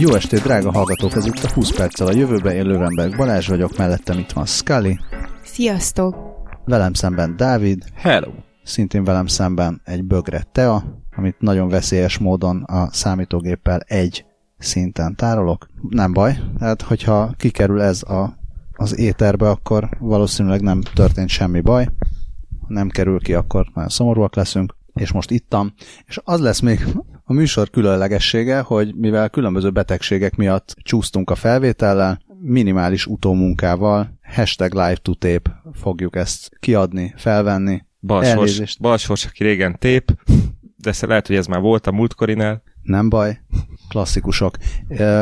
Jó estét, drága hallgatók! Ez itt a 20 perccel a jövőbe. Én Lövenberg Balázs vagyok, mellettem itt van Scully. Sziasztok! Velem szemben Dávid. Hello! Szintén velem szemben egy bögre Tea, amit nagyon veszélyes módon a számítógéppel egy szinten tárolok. Nem baj, hát hogyha kikerül ez a, az éterbe, akkor valószínűleg nem történt semmi baj. Ha nem kerül ki, akkor nagyon szomorúak leszünk és most ittam, és az lesz még a műsor különlegessége, hogy mivel különböző betegségek miatt csúsztunk a felvétellel, minimális utómunkával, hashtag live to tape fogjuk ezt kiadni, felvenni. Balsors, balsors aki régen tép, de lehet, hogy ez már volt a múltkorinál. Nem baj, klasszikusok.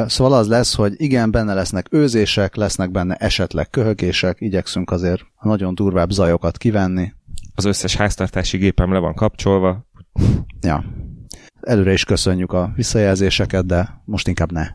Szóval az lesz, hogy igen, benne lesznek őzések, lesznek benne esetleg köhögések, igyekszünk azért a nagyon durvább zajokat kivenni. Az összes háztartási gépem le van kapcsolva. Ja, Előre is köszönjük a visszajelzéseket, de most inkább ne.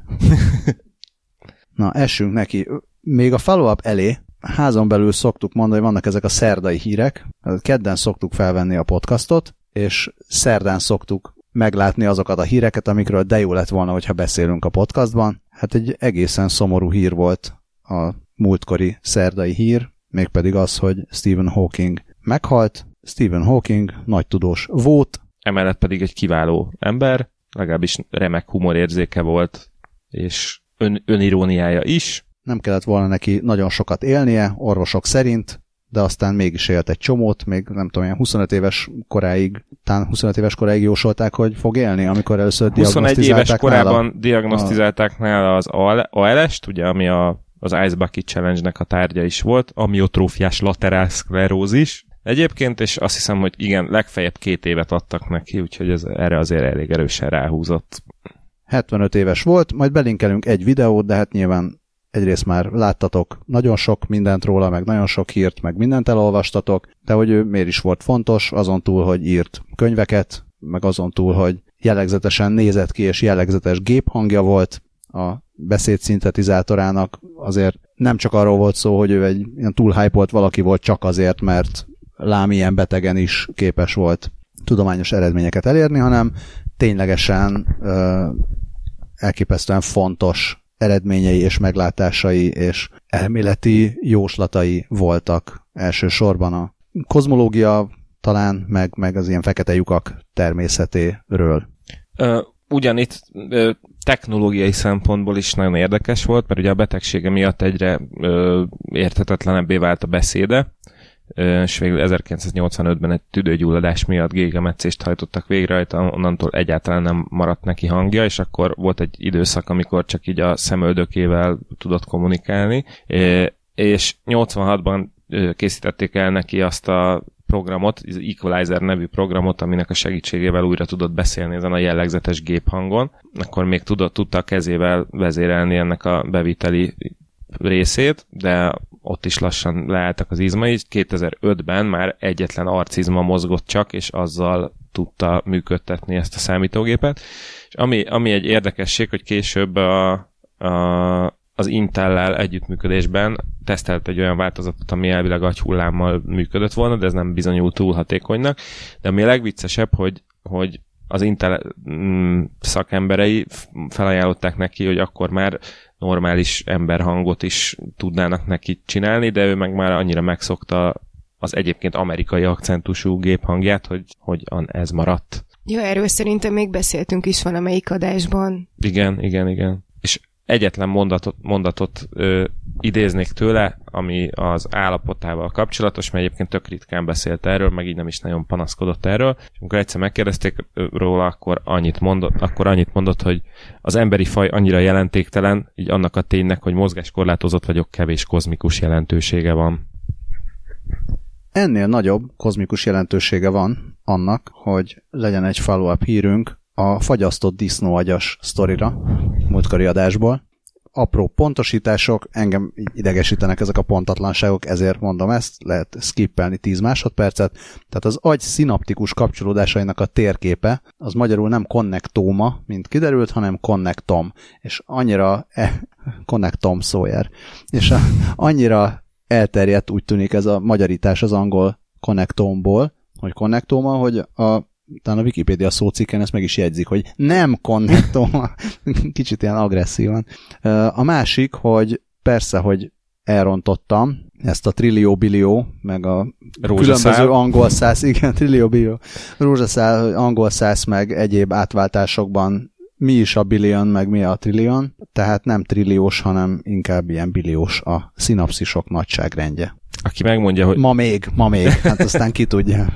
Na, essünk neki. Még a follow-up elé házon belül szoktuk mondani, hogy vannak ezek a szerdai hírek. Kedden szoktuk felvenni a podcastot, és szerdán szoktuk meglátni azokat a híreket, amikről de jó lett volna, hogyha beszélünk a podcastban. Hát egy egészen szomorú hír volt a múltkori szerdai hír, mégpedig az, hogy Stephen Hawking meghalt. Stephen Hawking nagy tudós volt, emellett pedig egy kiváló ember, legalábbis remek humorérzéke volt, és ön, öniróniája is. Nem kellett volna neki nagyon sokat élnie, orvosok szerint, de aztán mégis élt egy csomót, még nem tudom, ilyen 25 éves koráig, talán 25 éves koráig jósolták, hogy fog élni, amikor először 21 éves korában nála. diagnosztizálták nála az ALS-t, ugye, ami a, az Ice Bucket Challenge-nek a tárgya is volt, amiotrófiás laterál szklerózis, Egyébként, és azt hiszem, hogy igen, legfeljebb két évet adtak neki, úgyhogy ez erre azért elég erősen ráhúzott. 75 éves volt, majd belinkelünk egy videót, de hát nyilván egyrészt már láttatok nagyon sok mindent róla, meg nagyon sok hírt, meg mindent elolvastatok, de hogy ő miért is volt fontos, azon túl, hogy írt könyveket, meg azon túl, hogy jellegzetesen nézett ki, és jellegzetes géphangja volt a beszéd szintetizátorának, azért nem csak arról volt szó, hogy ő egy ilyen túl hype valaki volt csak azért, mert lám ilyen betegen is képes volt tudományos eredményeket elérni, hanem ténylegesen ö, elképesztően fontos eredményei és meglátásai és elméleti jóslatai voltak elsősorban a kozmológia talán, meg, meg az ilyen fekete lyukak természetéről. Ö, ugyanitt ö, technológiai szempontból is nagyon érdekes volt, mert ugye a betegsége miatt egyre ö, érthetetlenebbé vált a beszéde, és végül 1985-ben egy tüdőgyulladás miatt gégemetszést hajtottak végre rajta, onnantól egyáltalán nem maradt neki hangja, és akkor volt egy időszak, amikor csak így a szemöldökével tudott kommunikálni, és 86-ban készítették el neki azt a programot, az Equalizer nevű programot, aminek a segítségével újra tudott beszélni ezen a jellegzetes géphangon. Akkor még tudott, tudta a kezével vezérelni ennek a beviteli részét, de ott is lassan leálltak az izmai. 2005-ben már egyetlen arcizma mozgott csak, és azzal tudta működtetni ezt a számítógépet. És ami, ami egy érdekesség, hogy később a, a, az Intel-lel együttműködésben tesztelt egy olyan változatot, ami elvileg agyhullámmal működött volna, de ez nem bizonyult túl hatékonynak. De ami a legviccesebb, hogy, hogy az Intel mm, szakemberei felajánlották neki, hogy akkor már normális emberhangot is tudnának neki csinálni, de ő meg már annyira megszokta az egyébként amerikai akcentusú géphangját, hogy, hogy ez maradt. Ja, erről szerintem még beszéltünk is valamelyik adásban. Igen, igen, igen. És egyetlen mondatot, mondatot ö, idéznék tőle, ami az állapotával kapcsolatos, mert egyébként tök ritkán beszélt erről, meg így nem is nagyon panaszkodott erről. És amikor egyszer megkérdezték róla, akkor annyit mondott, akkor annyit mondott, hogy az emberi faj annyira jelentéktelen, így annak a ténynek, hogy mozgáskorlátozott vagyok, kevés kozmikus jelentősége van. Ennél nagyobb kozmikus jelentősége van annak, hogy legyen egy follow-up hírünk a fagyasztott disznóagyas sztorira múltkori adásból. Apró pontosítások, engem idegesítenek ezek a pontatlanságok, ezért mondom ezt, lehet skippelni 10 másodpercet. Tehát az agy szinaptikus kapcsolódásainak a térképe, az magyarul nem konnektóma, mint kiderült, hanem konnektom. És annyira, eh, konnektom Sawyer. És a, annyira elterjedt úgy tűnik ez a magyarítás az angol konnektomból, hogy konnektóma, hogy a talán a Wikipedia szócikken ezt meg is jegyzik, hogy nem connectom, kicsit ilyen agresszívan. A másik, hogy persze, hogy elrontottam ezt a trillió billió, meg a Rózsaszál. különböző angol száz, igen, trillió billió, rózsaszál, angol száz, meg egyéb átváltásokban mi is a billion, meg mi a trillion, tehát nem trilliós, hanem inkább ilyen billiós a szinapszisok nagyságrendje. Aki megmondja, hogy Ma még, ma még, hát aztán ki tudja.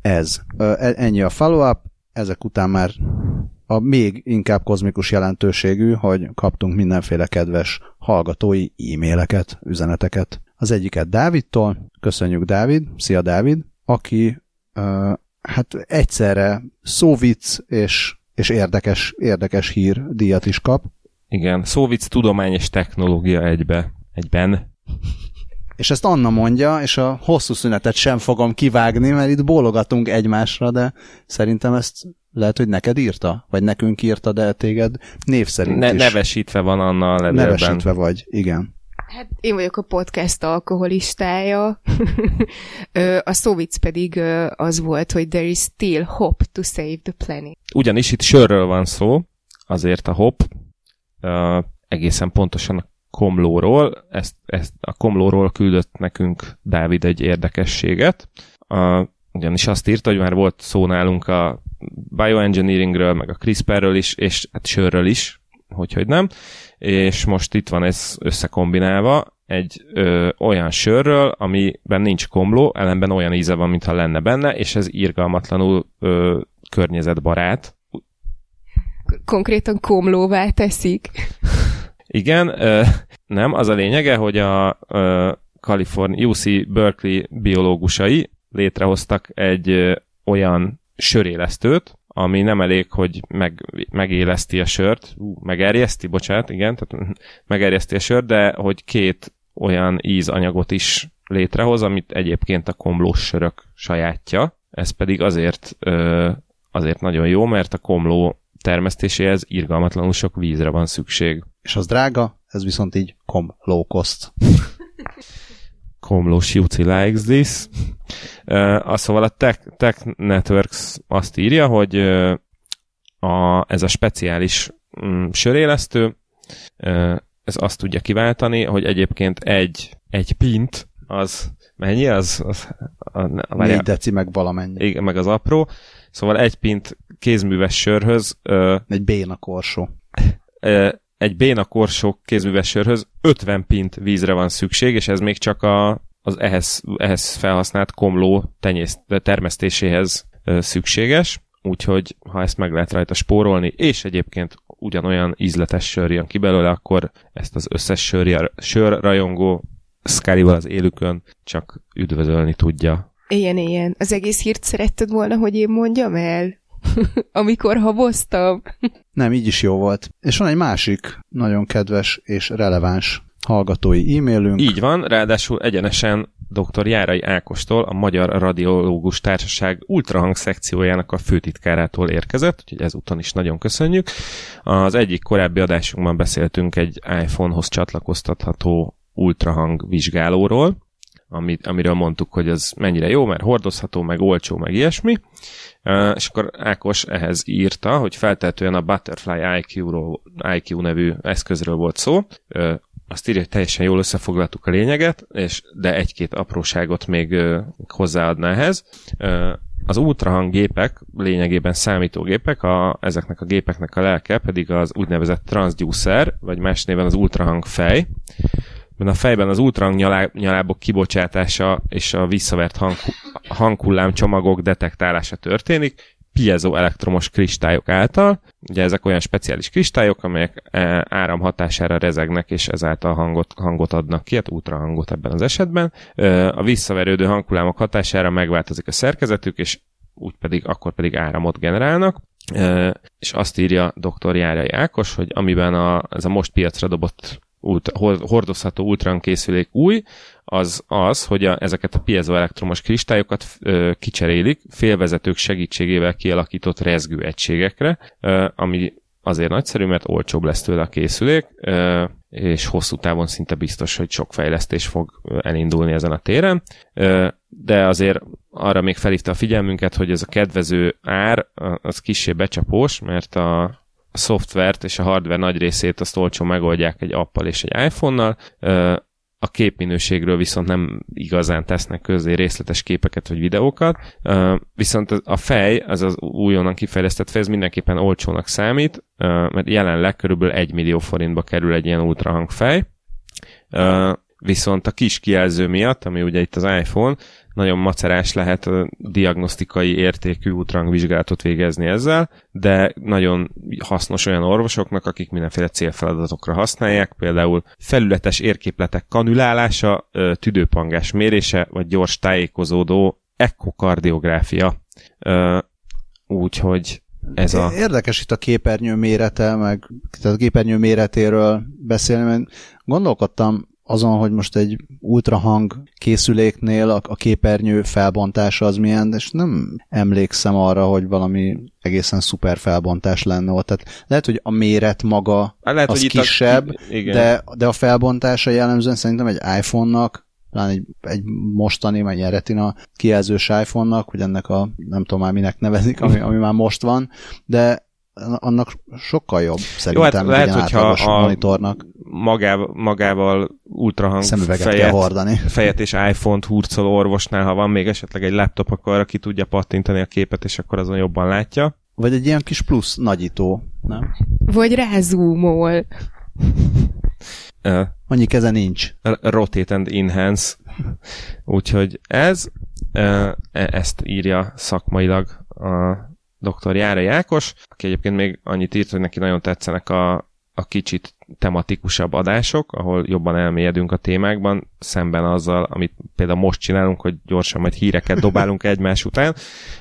Ez. E- Ennyi a follow-up, ezek után már a még inkább kozmikus jelentőségű, hogy kaptunk mindenféle kedves hallgatói e-maileket, üzeneteket. Az egyiket Dávidtól, köszönjük Dávid, szia Dávid, aki ö, hát egyszerre szóvic és, és érdekes, érdekes hír díjat is kap, igen, szóvic tudomány és technológia egybe, egyben. És ezt Anna mondja, és a hosszú szünetet sem fogom kivágni, mert itt bólogatunk egymásra, de szerintem ezt lehet, hogy neked írta? Vagy nekünk írta, de téged név szerint Ne, is. nevesítve van Anna a levélben. nevesítve vagy, igen. Hát én vagyok a podcast alkoholistája. A szóvic pedig az volt, hogy there is still hope to save the planet. Ugyanis itt sörről van szó, azért a hop, uh, egészen pontosan a komlóról, ezt, ezt a komlóról küldött nekünk Dávid egy érdekességet, uh, ugyanis azt írta, hogy már volt szó nálunk a bioengineeringről, meg a CRISPR-ről is, és hát sörről is, hogy, hogy nem, és most itt van ez összekombinálva egy ö, olyan sörről, amiben nincs komló, ellenben olyan íze van, mintha lenne benne, és ez irgalmatlanul ö, környezetbarát, Konkrétan komlóvá teszik. Igen, ö, nem, az a lényege, hogy a ö, California UC Berkeley biológusai létrehoztak egy ö, olyan sörélesztőt, ami nem elég, hogy meg, megéleszti a sört, ú, megerjeszti, bocsánat, igen, tehát megerjeszti a sört, de hogy két olyan ízanyagot is létrehoz, amit egyébként a komlós sörök sajátja. Ez pedig azért, ö, azért nagyon jó, mert a komló termesztéséhez irgalmatlanul sok vízre van szükség. És az drága, ez viszont így com low cost. Komlós Juci likes this. Uh, szóval a Tech, Tech Networks azt írja, hogy uh, a, ez a speciális um, sörélesztő, uh, ez azt tudja kiváltani, hogy egyébként egy, egy pint, az mennyi az? az a, a, várjál. Négy deci meg valamennyi. Igen, meg az apró. Szóval egy pint kézműves sörhöz uh, Egy béna korsó. ö, egy béna korsó kézműves sörhöz 50 pint vízre van szükség, és ez még csak a, az ehhez, ehhez felhasznált komló tenyészt, termesztéséhez szükséges, úgyhogy ha ezt meg lehet rajta spórolni, és egyébként ugyanolyan ízletes sör jön ki belőle, akkor ezt az összes sör, sörrajongó Scully-val az élükön csak üdvözölni tudja. Ilyen, ilyen. Az egész hírt szeretted volna, hogy én mondjam el? Amikor haboztam. Nem, így is jó volt. És van egy másik nagyon kedves és releváns hallgatói e-mailünk. Így van, ráadásul egyenesen dr. Járai Ákostól, a Magyar Radiológus Társaság ultrahang szekciójának a főtitkárától érkezett, úgyhogy ezúton is nagyon köszönjük. Az egyik korábbi adásunkban beszéltünk egy iPhone-hoz csatlakoztatható ultrahang vizsgálóról, amit, amiről mondtuk, hogy ez mennyire jó, mert hordozható, meg olcsó, meg ilyesmi. És akkor Ákos ehhez írta, hogy feltehetően a Butterfly IQ-ról, IQ nevű eszközről volt szó. Azt írja, hogy teljesen jól összefoglaltuk a lényeget, és de egy-két apróságot még hozzáadná ehhez. Az ultrahang gépek, lényegében számítógépek, a, ezeknek a gépeknek a lelke pedig az úgynevezett transducer, vagy más néven az ultrahang fej, mert a fejben az ultrahang nyalá, nyalábok kibocsátása és a visszavert hang, hanghullám csomagok detektálása történik, piezo elektromos kristályok által. Ugye ezek olyan speciális kristályok, amelyek e, áram hatására rezegnek, és ezáltal hangot, hangot adnak ki, hát ultrahangot ebben az esetben. E, A visszaverődő hanghullámok hatására megváltozik a szerkezetük, és úgy pedig, akkor pedig áramot generálnak. E, És azt írja dr. Járai Ákos, hogy amiben a, ez a most piacra dobott ultra, hordozható ultrahang készülék új, az az, hogy a, ezeket a piezoelektromos kristályokat ö, kicserélik félvezetők segítségével kialakított rezgő egységekre, ö, ami azért nagyszerű, mert olcsóbb lesz tőle a készülék, és hosszú távon szinte biztos, hogy sok fejlesztés fog elindulni ezen a téren, de azért arra még felhívta a figyelmünket, hogy ez a kedvező ár, az kissé becsapós, mert a, a szoftvert és a hardware nagy részét azt olcsó megoldják egy appal és egy iPhone-nal, a képminőségről viszont nem igazán tesznek közé részletes képeket vagy videókat, viszont a fej, az az újonnan kifejlesztett fej, ez mindenképpen olcsónak számít, mert jelenleg körülbelül 1 millió forintba kerül egy ilyen ultrahang fej, viszont a kis kijelző miatt, ami ugye itt az iPhone, nagyon macerás lehet a diagnosztikai értékű útrangvizsgálatot végezni ezzel, de nagyon hasznos olyan orvosoknak, akik mindenféle célfeladatokra használják, például felületes érképletek kanülálása, tüdőpangás mérése, vagy gyors tájékozódó ekokardiográfia. Úgyhogy ez a... Érdekes itt a képernyő mérete, meg tehát a képernyő méretéről beszélni, mert gondolkodtam azon, hogy most egy ultrahang készüléknél a, a képernyő felbontása az milyen, és nem emlékszem arra, hogy valami egészen szuper felbontás lenne ott. Tehát lehet, hogy a méret maga lehet, az hogy kisebb, a... Igen. de, de a felbontása jellemzően szerintem egy iPhone-nak talán egy, egy mostani, vagy ilyen retina kijelzős iPhone-nak, hogy ennek a, nem tudom már minek nevezik, ami, ami már most van, de annak sokkal jobb szerintem, Jó, hát lehet, hogyha a monitornak. Magával, magával ultrahang fejet, hordani. fejet és iPhone-t hurcoló orvosnál, ha van még esetleg egy laptop, akkor arra ki tudja pattintani a képet, és akkor azon jobban látja. Vagy egy ilyen kis plusz nagyító, nem? Vagy rázúmol. Annyi keze nincs. Rotate and enhance. Úgyhogy ez, uh, ezt írja szakmailag a dr. Jára Jákos, aki egyébként még annyit írt, hogy neki nagyon tetszenek a, a kicsit tematikusabb adások, ahol jobban elmélyedünk a témákban, szemben azzal, amit például most csinálunk, hogy gyorsan majd híreket dobálunk egymás után.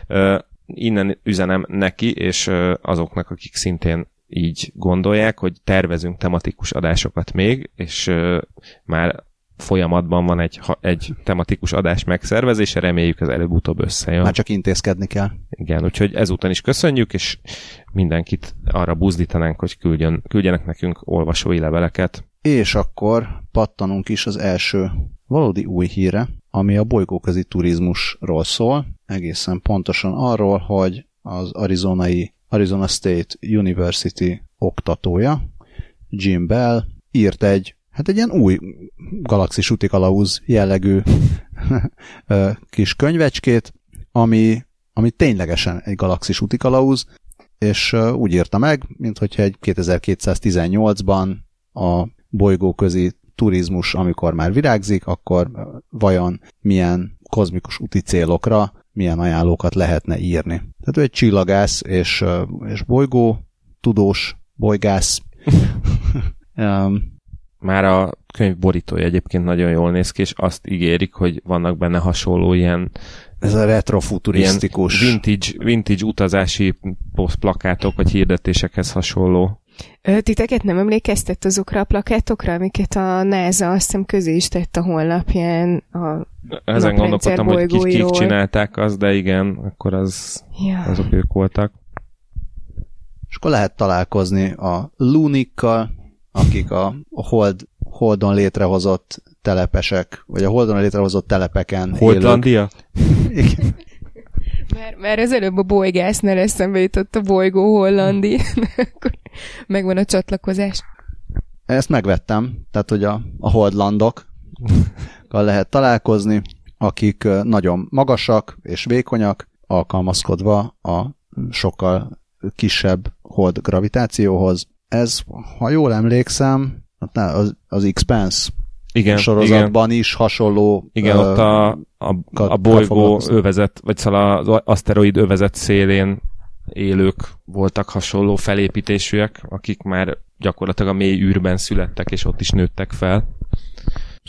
Uh, innen üzenem neki, és uh, azoknak, akik szintén így gondolják, hogy tervezünk tematikus adásokat még, és uh, már folyamatban van egy, egy tematikus adás megszervezése, reméljük ez előbb-utóbb összejön. Már csak intézkedni kell. Igen, úgyhogy ezúton is köszönjük, és mindenkit arra buzdítanánk, hogy küldjön, küldjenek nekünk olvasói leveleket. És akkor pattanunk is az első valódi új híre, ami a bolygóközi turizmusról szól, egészen pontosan arról, hogy az arizonai Arizona State University oktatója, Jim Bell írt egy hát egy ilyen új galaxis utikalauz jellegű kis könyvecskét, ami, ami ténylegesen egy galaxis utikalauz, és úgy írta meg, mint hogyha egy 2218-ban a bolygóközi turizmus, amikor már virágzik, akkor vajon milyen kozmikus úti célokra milyen ajánlókat lehetne írni. Tehát ő egy csillagász és, és bolygó, tudós, bolygász, Már a könyv borítója egyébként nagyon jól néz ki, és azt ígérik, hogy vannak benne hasonló ilyen ez a retrofuturisztikus. Vintage, vintage utazási plakátok, vagy hirdetésekhez hasonló. Ö, titeket nem emlékeztet azokra a plakátokra, amiket a NASA azt hiszem közé is tett a honlapján a Ezen gondolkodtam, hogy kik, kik csinálták az, de igen, akkor az, ja. azok ők voltak. És akkor lehet találkozni a Lunikkal, akik a hold, Holdon létrehozott telepesek, vagy a Holdon létrehozott telepeken Holdlandia? Igen. Mert, mert az előbb a bolygásznál eszembe jutott a bolygó hollandi, akkor megvan a csatlakozás. Ezt megvettem, tehát hogy a, a holdlandokkal lehet találkozni, akik nagyon magasak és vékonyak, alkalmazkodva a sokkal kisebb hold gravitációhoz, ez, ha jól emlékszem, az, az Expanse igen, sorozatban igen. is hasonló Igen, uh, ott a, a, a bolygó övezet, vagy szóval az aszteroid övezet szélén élők voltak hasonló felépítésűek, akik már gyakorlatilag a mély űrben születtek, és ott is nőttek fel.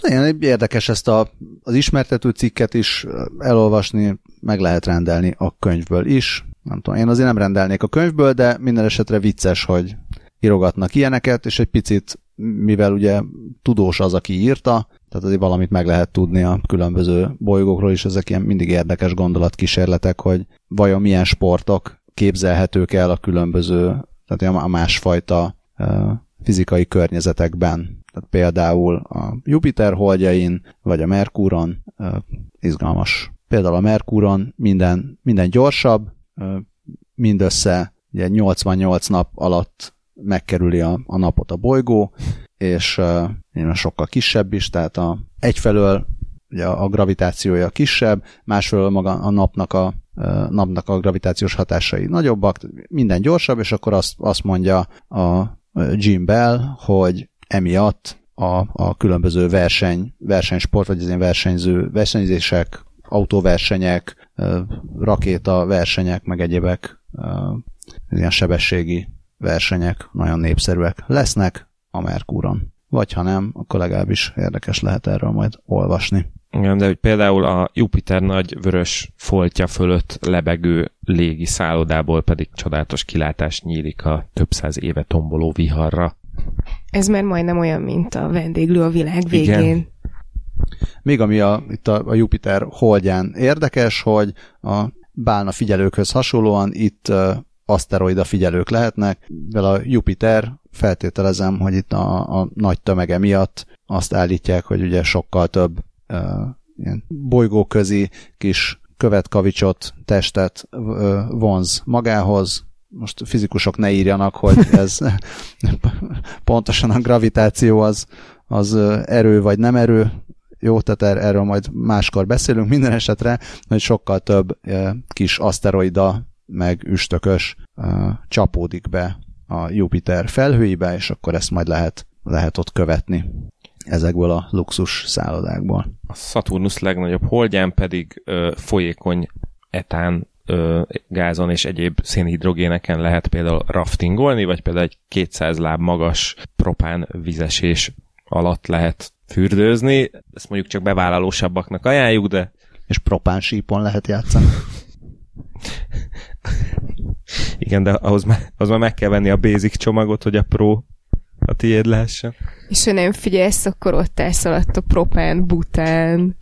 Nagyon érdekes ezt a, az ismertető cikket is elolvasni, meg lehet rendelni a könyvből is. Nem tudom, én azért nem rendelnék a könyvből, de minden esetre vicces, hogy írogatnak ilyeneket, és egy picit, mivel ugye tudós az, aki írta, tehát azért valamit meg lehet tudni a különböző bolygókról, és ezek ilyen mindig érdekes gondolatkísérletek, hogy vajon milyen sportok képzelhetők el a különböző tehát a másfajta fizikai környezetekben. Tehát például a Jupiter holdjain, vagy a Merkúron izgalmas. Például a Merkúron minden, minden gyorsabb, mindössze ugye 88 nap alatt megkerüli a, a napot a bolygó, és uh, sokkal kisebb is, tehát a, egyfelől ugye a gravitációja kisebb, másfelől maga a napnak a, uh, napnak a gravitációs hatásai nagyobbak, minden gyorsabb, és akkor azt, azt mondja a Jim Bell, hogy emiatt a, a különböző verseny, versenysport, vagy az ilyen versenyző versenyzések, autóversenyek, rakéta versenyek, meg egyébek ilyen sebességi versenyek nagyon népszerűek lesznek a Merkúron. Vagy ha nem, akkor legalábbis érdekes lehet erről majd olvasni. Igen, de hogy például a Jupiter nagy vörös foltja fölött lebegő légi szállodából pedig csodálatos kilátás nyílik a több száz éve tomboló viharra. Ez már majdnem olyan, mint a vendéglő a világ végén. Igen. Még ami a, itt a, a Jupiter holdján érdekes, hogy a bálna figyelőkhöz hasonlóan itt aszteroida figyelők lehetnek, vel a Jupiter feltételezem, hogy itt a, a nagy tömege miatt azt állítják, hogy ugye sokkal több uh, ilyen bolygóközi kis követkavicsot, testet uh, vonz magához. Most fizikusok ne írjanak, hogy ez pontosan a gravitáció az, az erő vagy nem erő, jó, tehát er, erről majd máskor beszélünk, minden esetre, hogy sokkal több kis aszteroida meg üstökös csapódik be a Jupiter felhőibe, és akkor ezt majd lehet, lehet ott követni ezekből a luxus szállodákból. A Saturnus legnagyobb holdján pedig ö, folyékony etán ö, gázon és egyéb szénhidrogéneken lehet például raftingolni, vagy például egy 200 láb magas propán vizesés alatt lehet fürdőzni. Ezt mondjuk csak bevállalósabbaknak ajánljuk, de... És propán sípon lehet játszani. Igen, de ahhoz már, ahhoz már meg kell venni a basic csomagot, hogy a pro a tiéd lehessen. És ha nem figyelsz, akkor ott elszaladt a propán, bután.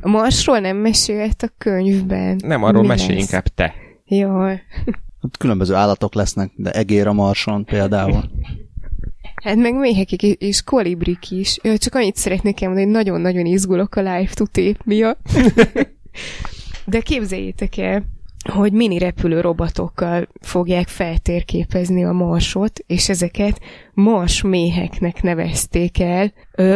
A Marsról nem mesélt a könyvben. Nem, arról Mi mesélj lesz? inkább te. Jaj. Ott különböző állatok lesznek, de egér a Marson például. Hát meg méhek és kolibrik is. Csak annyit szeretnék elmondani, hogy nagyon-nagyon izgulok a live to tape miatt. De képzeljétek el, hogy mini repülő robotokkal fogják feltérképezni a marsot, és ezeket mars méheknek nevezték el,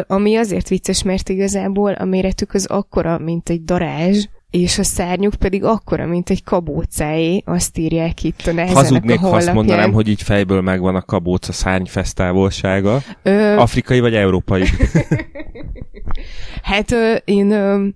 ami azért vicces, mert igazából a méretük az akkora, mint egy darázs, és a szárnyuk pedig akkora, mint egy kabócáé, azt írják itt a nehezenek Hazudnék, a ha azt mondanám, hogy így fejből megvan a kabóca szárnyfesztávolsága. Ö... Afrikai vagy európai? hát ö, én ö,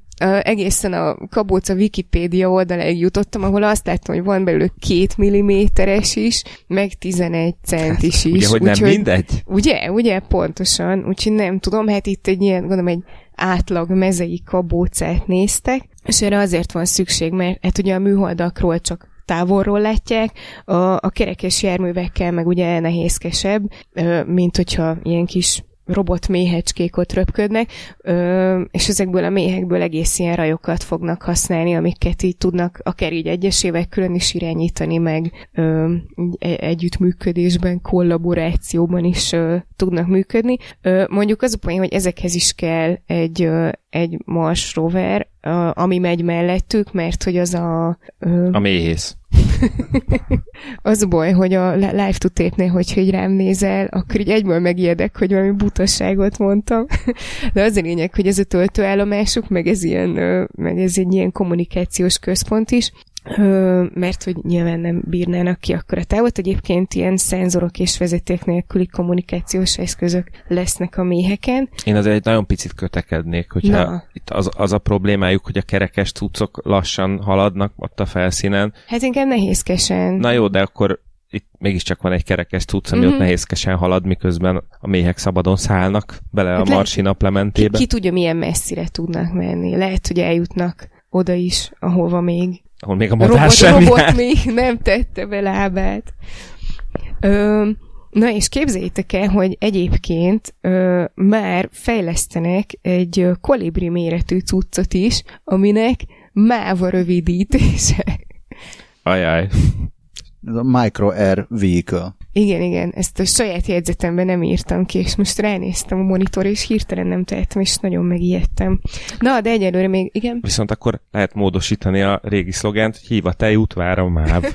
egészen a Kabóca Wikipédia oldaláig jutottam, ahol azt láttam, hogy van belőle két milliméteres is, meg 11 centis is. Ugye, hogy nem úgy, mindegy? Ugye, ugye, pontosan. Úgyhogy nem tudom, hát itt egy ilyen, gondolom, egy átlag mezei kabócát néztek, és erre azért van szükség, mert hát ugye a műholdakról csak távolról látják, a, a kerekes járművekkel meg ugye nehézkesebb, mint hogyha ilyen kis robot méhecskék ott röpködnek, és ezekből a méhekből egész ilyen rajokat fognak használni, amiket így tudnak akár így egyesével külön is irányítani, meg e-, együttműködésben, kollaborációban is tudnak működni. Mondjuk az a poén, hogy ezekhez is kell egy, egy Mars rover, ami megy mellettük, mert hogy az a... A méhész. az baj, hogy a live to tape hogyha így rám nézel, akkor így egyből megijedek, hogy valami butaságot mondtam. De az a lényeg, hogy ez a töltőállomásuk, meg ez, ilyen, meg ez egy ilyen kommunikációs központ is, mert hogy nyilván nem bírnának ki akkor a távot. Egyébként ilyen szenzorok és vezeték nélküli kommunikációs eszközök lesznek a méheken. Én azért egy nagyon picit kötekednék, hogyha Na. itt az, az a problémájuk, hogy a kerekes cuccok lassan haladnak ott a felszínen. Hát inkább nehézkesen. Na jó, de akkor itt mégiscsak van egy kerekes cucc, ami mm-hmm. ott nehézkesen halad, miközben a méhek szabadon szállnak bele hát a marsi naplementébe. Ki, ki tudja, milyen messzire tudnak menni. Lehet, hogy eljutnak oda is, ahova még ahol még a madár robot, sem robot jár. még nem tette be lábát. Ö, na és képzeljétek el, hogy egyébként ö, már fejlesztenek egy kolibri méretű cuccot is, aminek máva rövidítése. Ajaj. Ez a Micro Air Vehicle. Igen, igen, ezt a saját jegyzetemben nem írtam ki, és most ránéztem a monitor, és hirtelen nem tehetem, és nagyon megijedtem. Na, de egyelőre még, igen. Viszont akkor lehet módosítani a régi szlogent, hív a tejút, vár a máv.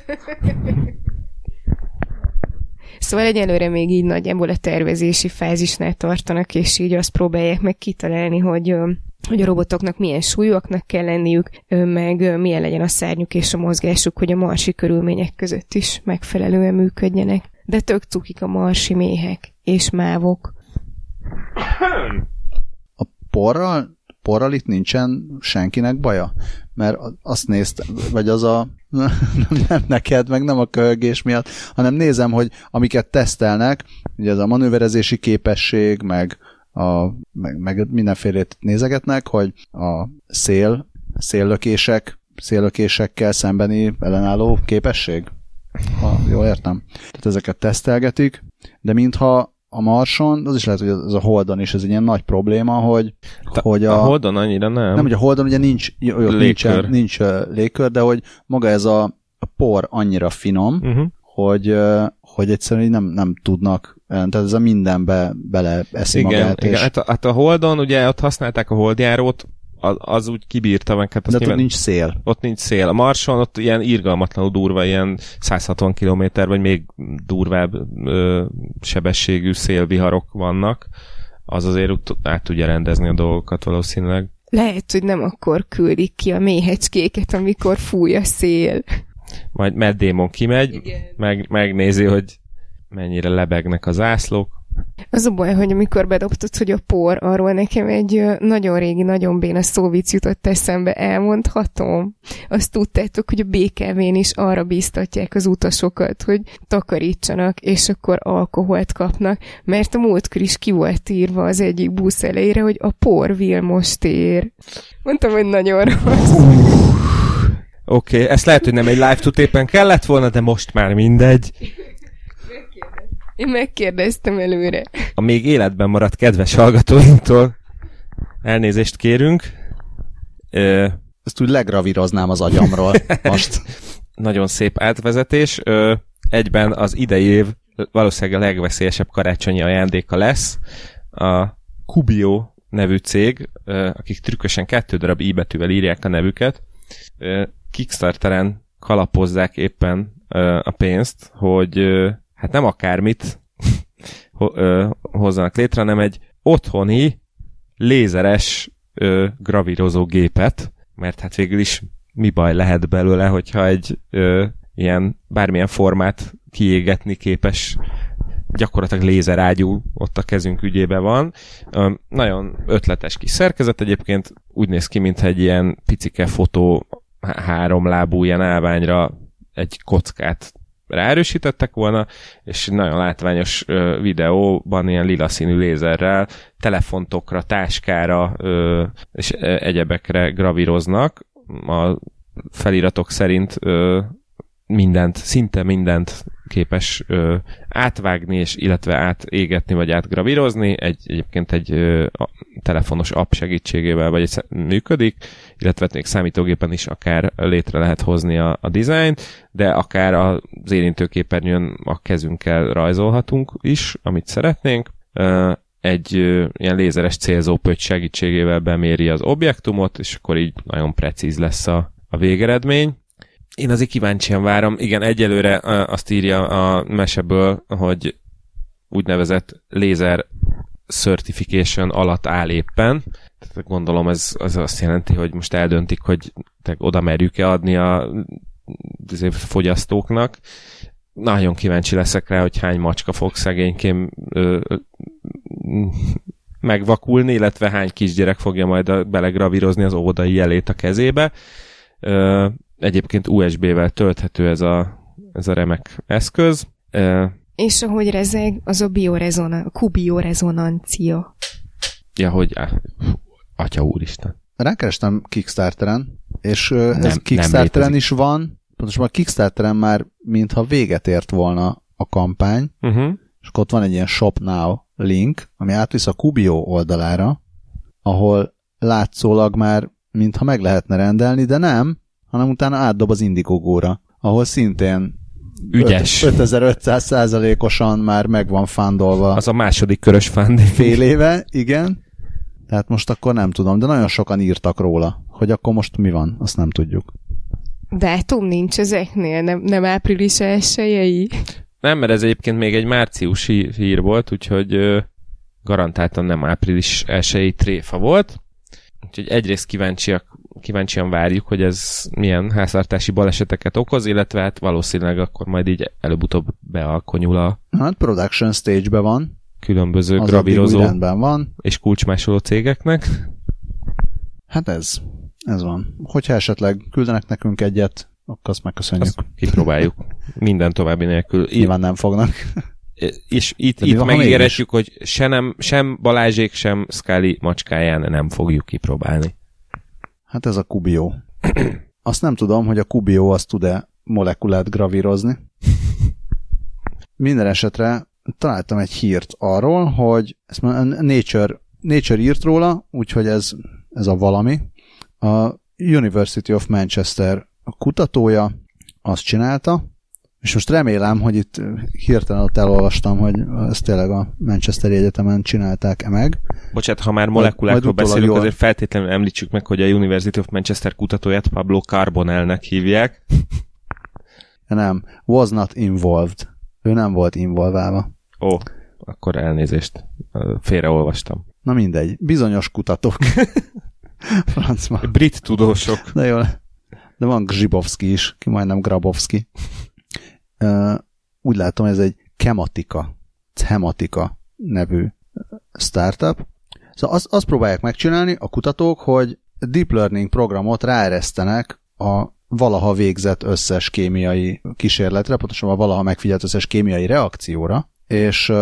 Szóval egyelőre még így nagyjából a tervezési fázisnál tartanak, és így azt próbálják meg kitalálni, hogy hogy a robotoknak milyen súlyoknak kell lenniük, meg milyen legyen a szárnyuk és a mozgásuk, hogy a marsi körülmények között is megfelelően működjenek. De tök cukik a marsi méhek és mávok. A porral, porral itt nincsen senkinek baja? Mert azt néztem, vagy az a nem, neked, meg nem a kölgés miatt, hanem nézem, hogy amiket tesztelnek, ugye ez a manőverezési képesség, meg, a, meg, meg mindenfélét nézegetnek, hogy a szél, széllökések, széllökésekkel szembeni ellenálló képesség, ha jól értem. Tehát ezeket tesztelgetik, de mintha a Marson, az is lehet, hogy ez a Holdon is ez egy ilyen nagy probléma, hogy, Ta, hogy a, a Holdon annyira nem. Nem, hogy a Holdon ugye nincs, jó, légkör. Nincs, nincs légkör, de hogy maga ez a, a por annyira finom, uh-huh. hogy, hogy egyszerűen nem, nem tudnak tehát ez a mindenbe bele eszi igen, magát. Igen, és... hát, a, hát a Holdon ugye ott használták a holdjárót, az, az úgy kibírta meg. Hát De ott nincs szél. Ott nincs szél. A Marson ott ilyen irgalmatlanul durva, ilyen 160 km vagy még durvább ö, sebességű szélviharok vannak. Az azért át tudja rendezni a dolgokat valószínűleg. Lehet, hogy nem akkor küldik ki a méhecskéket, amikor fúj a szél. Majd Matt Damon kimegy, meg, megnézi, hogy mennyire lebegnek az ászlók, az a baj, hogy amikor bedobtad, hogy a por, arról nekem egy nagyon régi, nagyon béna szóvic jutott eszembe, elmondhatom. Azt tudtátok, hogy a BKV-n is arra bíztatják az utasokat, hogy takarítsanak, és akkor alkoholt kapnak, mert a múltkor is ki volt írva az egyik busz elejére, hogy a por Vilmos tér. Mondtam, hogy nagyon rossz. Oké, okay, ezt lehet, hogy nem egy live tutépen kellett volna, de most már mindegy. Én megkérdeztem előre. A még életben maradt kedves hallgatóinktól elnézést kérünk. Ö, Ezt úgy legravíroznám az agyamról most. Nagyon szép átvezetés. Ö, egyben az idei év valószínűleg a legveszélyesebb karácsonyi ajándéka lesz. A Kubio nevű cég, akik trükkösen kettő darab i betűvel írják a nevüket, Kickstarteren kalapozzák éppen a pénzt, hogy hát nem akármit hozzanak létre, hanem egy otthoni lézeres gravírozó gépet, mert hát végül is mi baj lehet belőle, hogyha egy ö, ilyen bármilyen formát kiégetni képes gyakorlatilag lézerágyú ott a kezünk ügyébe van. Ö, nagyon ötletes kis szerkezet egyébként, úgy néz ki, mintha egy ilyen picike fotó háromlábú ilyen állványra egy kockát ráerősítettek volna, és nagyon látványos ö, videóban ilyen lila színű lézerrel telefontokra, táskára ö, és egyebekre gravíroznak. A feliratok szerint ö, mindent, szinte mindent képes ö, átvágni, és illetve átégetni, vagy átgravírozni. Egy, egyébként egy ö, a, telefonos app segítségével vagy egy, működik, illetve még számítógépen is akár létre lehet hozni a, a dizájnt, de akár az érintőképernyőn a kezünkkel rajzolhatunk is, amit szeretnénk. Ö, egy ö, ilyen lézeres célzópöcs segítségével beméri az objektumot, és akkor így nagyon precíz lesz a, a végeredmény én azért kíváncsian várom. Igen, egyelőre azt írja a meseből, hogy úgynevezett lézer certification alatt áll éppen. Tehát gondolom ez az azt jelenti, hogy most eldöntik, hogy oda merjük-e adni a fogyasztóknak. Nagyon kíváncsi leszek rá, hogy hány macska fog szegénykém ö, megvakulni, illetve hány kisgyerek fogja majd belegravírozni az óvodai jelét a kezébe. Ö, Egyébként USB-vel tölthető ez a, ez a remek eszköz. És ahogy rezeg, az a biorezonan- kubiorezonancia. Ja, hogy atya úristen. Rákerestem Kickstarteren, és nem, ez Kickstarteren is van, pontosan a Kickstarteren már mintha véget ért volna a kampány, uh-huh. és ott van egy ilyen Shop Now link, ami átvisz a Kubio oldalára, ahol látszólag már mintha meg lehetne rendelni, de nem, hanem utána átdob az Indiegogo-ra, ahol szintén Ügyes. 5500 százalékosan már meg van fándolva. Az a második körös funding. Fél éve, igen. Tehát most akkor nem tudom, de nagyon sokan írtak róla, hogy akkor most mi van, azt nem tudjuk. Dátum nincs ezeknél, nem, nem április elsőjei. Nem, mert ez egyébként még egy márciusi hír volt, úgyhogy ö, garantáltan nem április elsői tréfa volt. Úgyhogy egyrészt kíváncsiak, kíváncsian várjuk, hogy ez milyen háztartási baleseteket okoz, illetve hát valószínűleg akkor majd így előbb-utóbb bealkonyul a Hát production stage-be van, különböző az rendben van. és kulcsmásoló cégeknek. Hát ez, ez van. Hogyha esetleg küldenek nekünk egyet, akkor azt megköszönjük. Azt kipróbáljuk. Minden további nélkül. Nyilván nem fognak. és itt, De itt megígéretjük, hogy se nem, sem Balázsék, sem Scully macskáján nem fogjuk kipróbálni. Hát ez a kubió. Azt nem tudom, hogy a kubió azt tud-e molekulát gravírozni. Minden esetre találtam egy hírt arról, hogy ezt már Nature, Nature írt róla, úgyhogy ez, ez a valami. A University of Manchester kutatója azt csinálta, és most remélem, hogy itt hirtelen ott elolvastam, hogy ezt tényleg a Manchester Egyetemen csinálták-e meg. Bocsát, ha már molekulákról beszélünk, jól. azért feltétlenül említsük meg, hogy a University of Manchester kutatóját Pablo Carbonellnek hívják. Nem, was not involved. Ő nem volt involválva. Ó, akkor elnézést. Félreolvastam. Na mindegy, bizonyos kutatók. Francma. Brit tudósok. De jó. De van Gzsibowski is, ki majdnem Grabowski. Úgy látom, ez egy Chematica, Chematica nevű startup. Szóval azt, azt próbálják megcsinálni a kutatók, hogy deep learning programot ráeresztenek a valaha végzett összes kémiai kísérletre, pontosabban a valaha megfigyelt összes kémiai reakcióra, és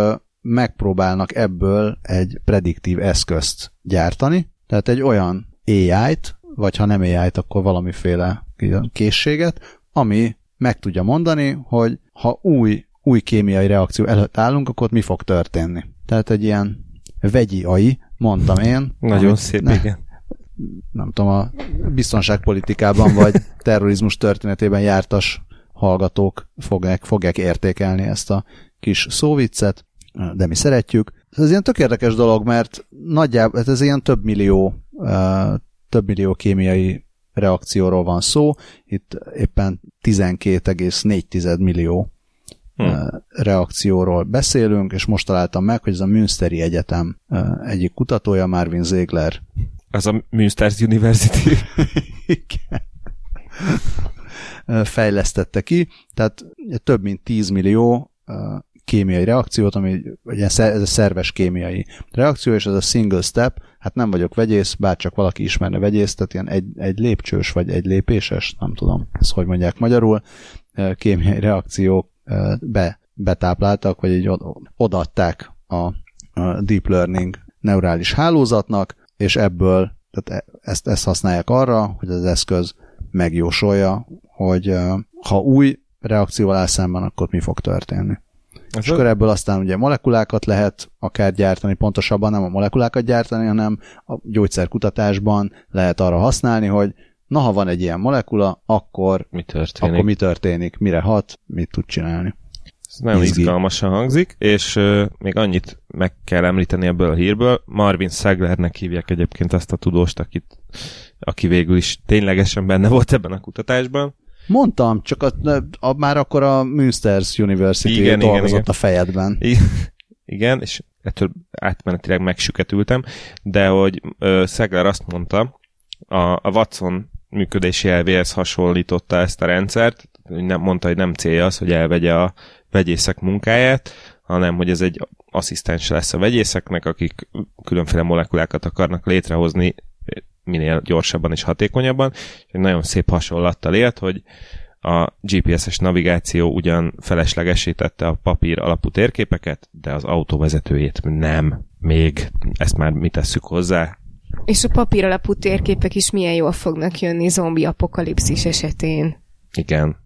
megpróbálnak ebből egy prediktív eszközt gyártani, tehát egy olyan AI-t, vagy ha nem AI-t, akkor valamiféle készséget, ami meg tudja mondani, hogy ha új, új kémiai reakció előtt állunk, akkor mi fog történni. Tehát egy ilyen vegyi AI, mondtam én. Nagyon amit szép, ne, igen. Nem tudom, a biztonságpolitikában vagy terrorizmus történetében jártas hallgatók fogják, fogják értékelni ezt a kis szóviccet, de mi szeretjük. Ez ilyen tök érdekes dolog, mert nagyjából hát ez ilyen több millió, uh, több millió kémiai reakcióról van szó, itt éppen 12,4 millió Hm. uh, reakcióról beszélünk, és most találtam meg, hogy ez a Münsteri Egyetem egyik kutatója, Marvin Ziegler. Az a Münsters University. Igen. Fejlesztette ki, tehát több mint 10 millió kémiai reakciót, ami szer- ez a szerves kémiai reakció, és ez a single step, hát nem vagyok vegyész, bár csak valaki ismerne vegyész, tehát ilyen egy, egy lépcsős, vagy egy lépéses, nem tudom, ezt hogy mondják magyarul, kémiai reakciók be, betápláltak, vagy így od- odaadták a, a deep learning neurális hálózatnak, és ebből tehát e- ezt, ezt használják arra, hogy az eszköz megjósolja, hogy ha új reakcióval áll szemben, akkor mi fog történni. És akkor ebből aztán ugye molekulákat lehet akár gyártani, pontosabban nem a molekulákat gyártani, hanem a gyógyszerkutatásban lehet arra használni, hogy na, ha van egy ilyen molekula, akkor, Mi történik? akkor mi történik, mire hat, mit tud csinálni. Ez nagyon Izgi. izgalmasan hangzik, és uh, még annyit meg kell említeni ebből a hírből. Marvin Seglernek hívják egyébként azt a tudóst, akit, aki végül is ténylegesen benne volt ebben a kutatásban. Mondtam, csak a, a, már akkor a Münsters University Igen, igen, igen, dolgozott igen. a fejedben. Igen, és ettől átmenetileg megsüketültem, de hogy Szegler azt mondta, a, a Watson működési elvéhez hasonlította ezt a rendszert, nem, mondta, hogy nem célja az, hogy elvegye a vegyészek munkáját, hanem hogy ez egy asszisztens lesz a vegyészeknek, akik különféle molekulákat akarnak létrehozni minél gyorsabban és hatékonyabban. Egy nagyon szép hasonlattal élt, hogy a GPS-es navigáció ugyan feleslegesítette a papír alapú térképeket, de az autóvezetőjét nem. Még ezt már mi tesszük hozzá. És a papír alapú térképek is milyen jól fognak jönni zombi apokalipszis esetén. Igen.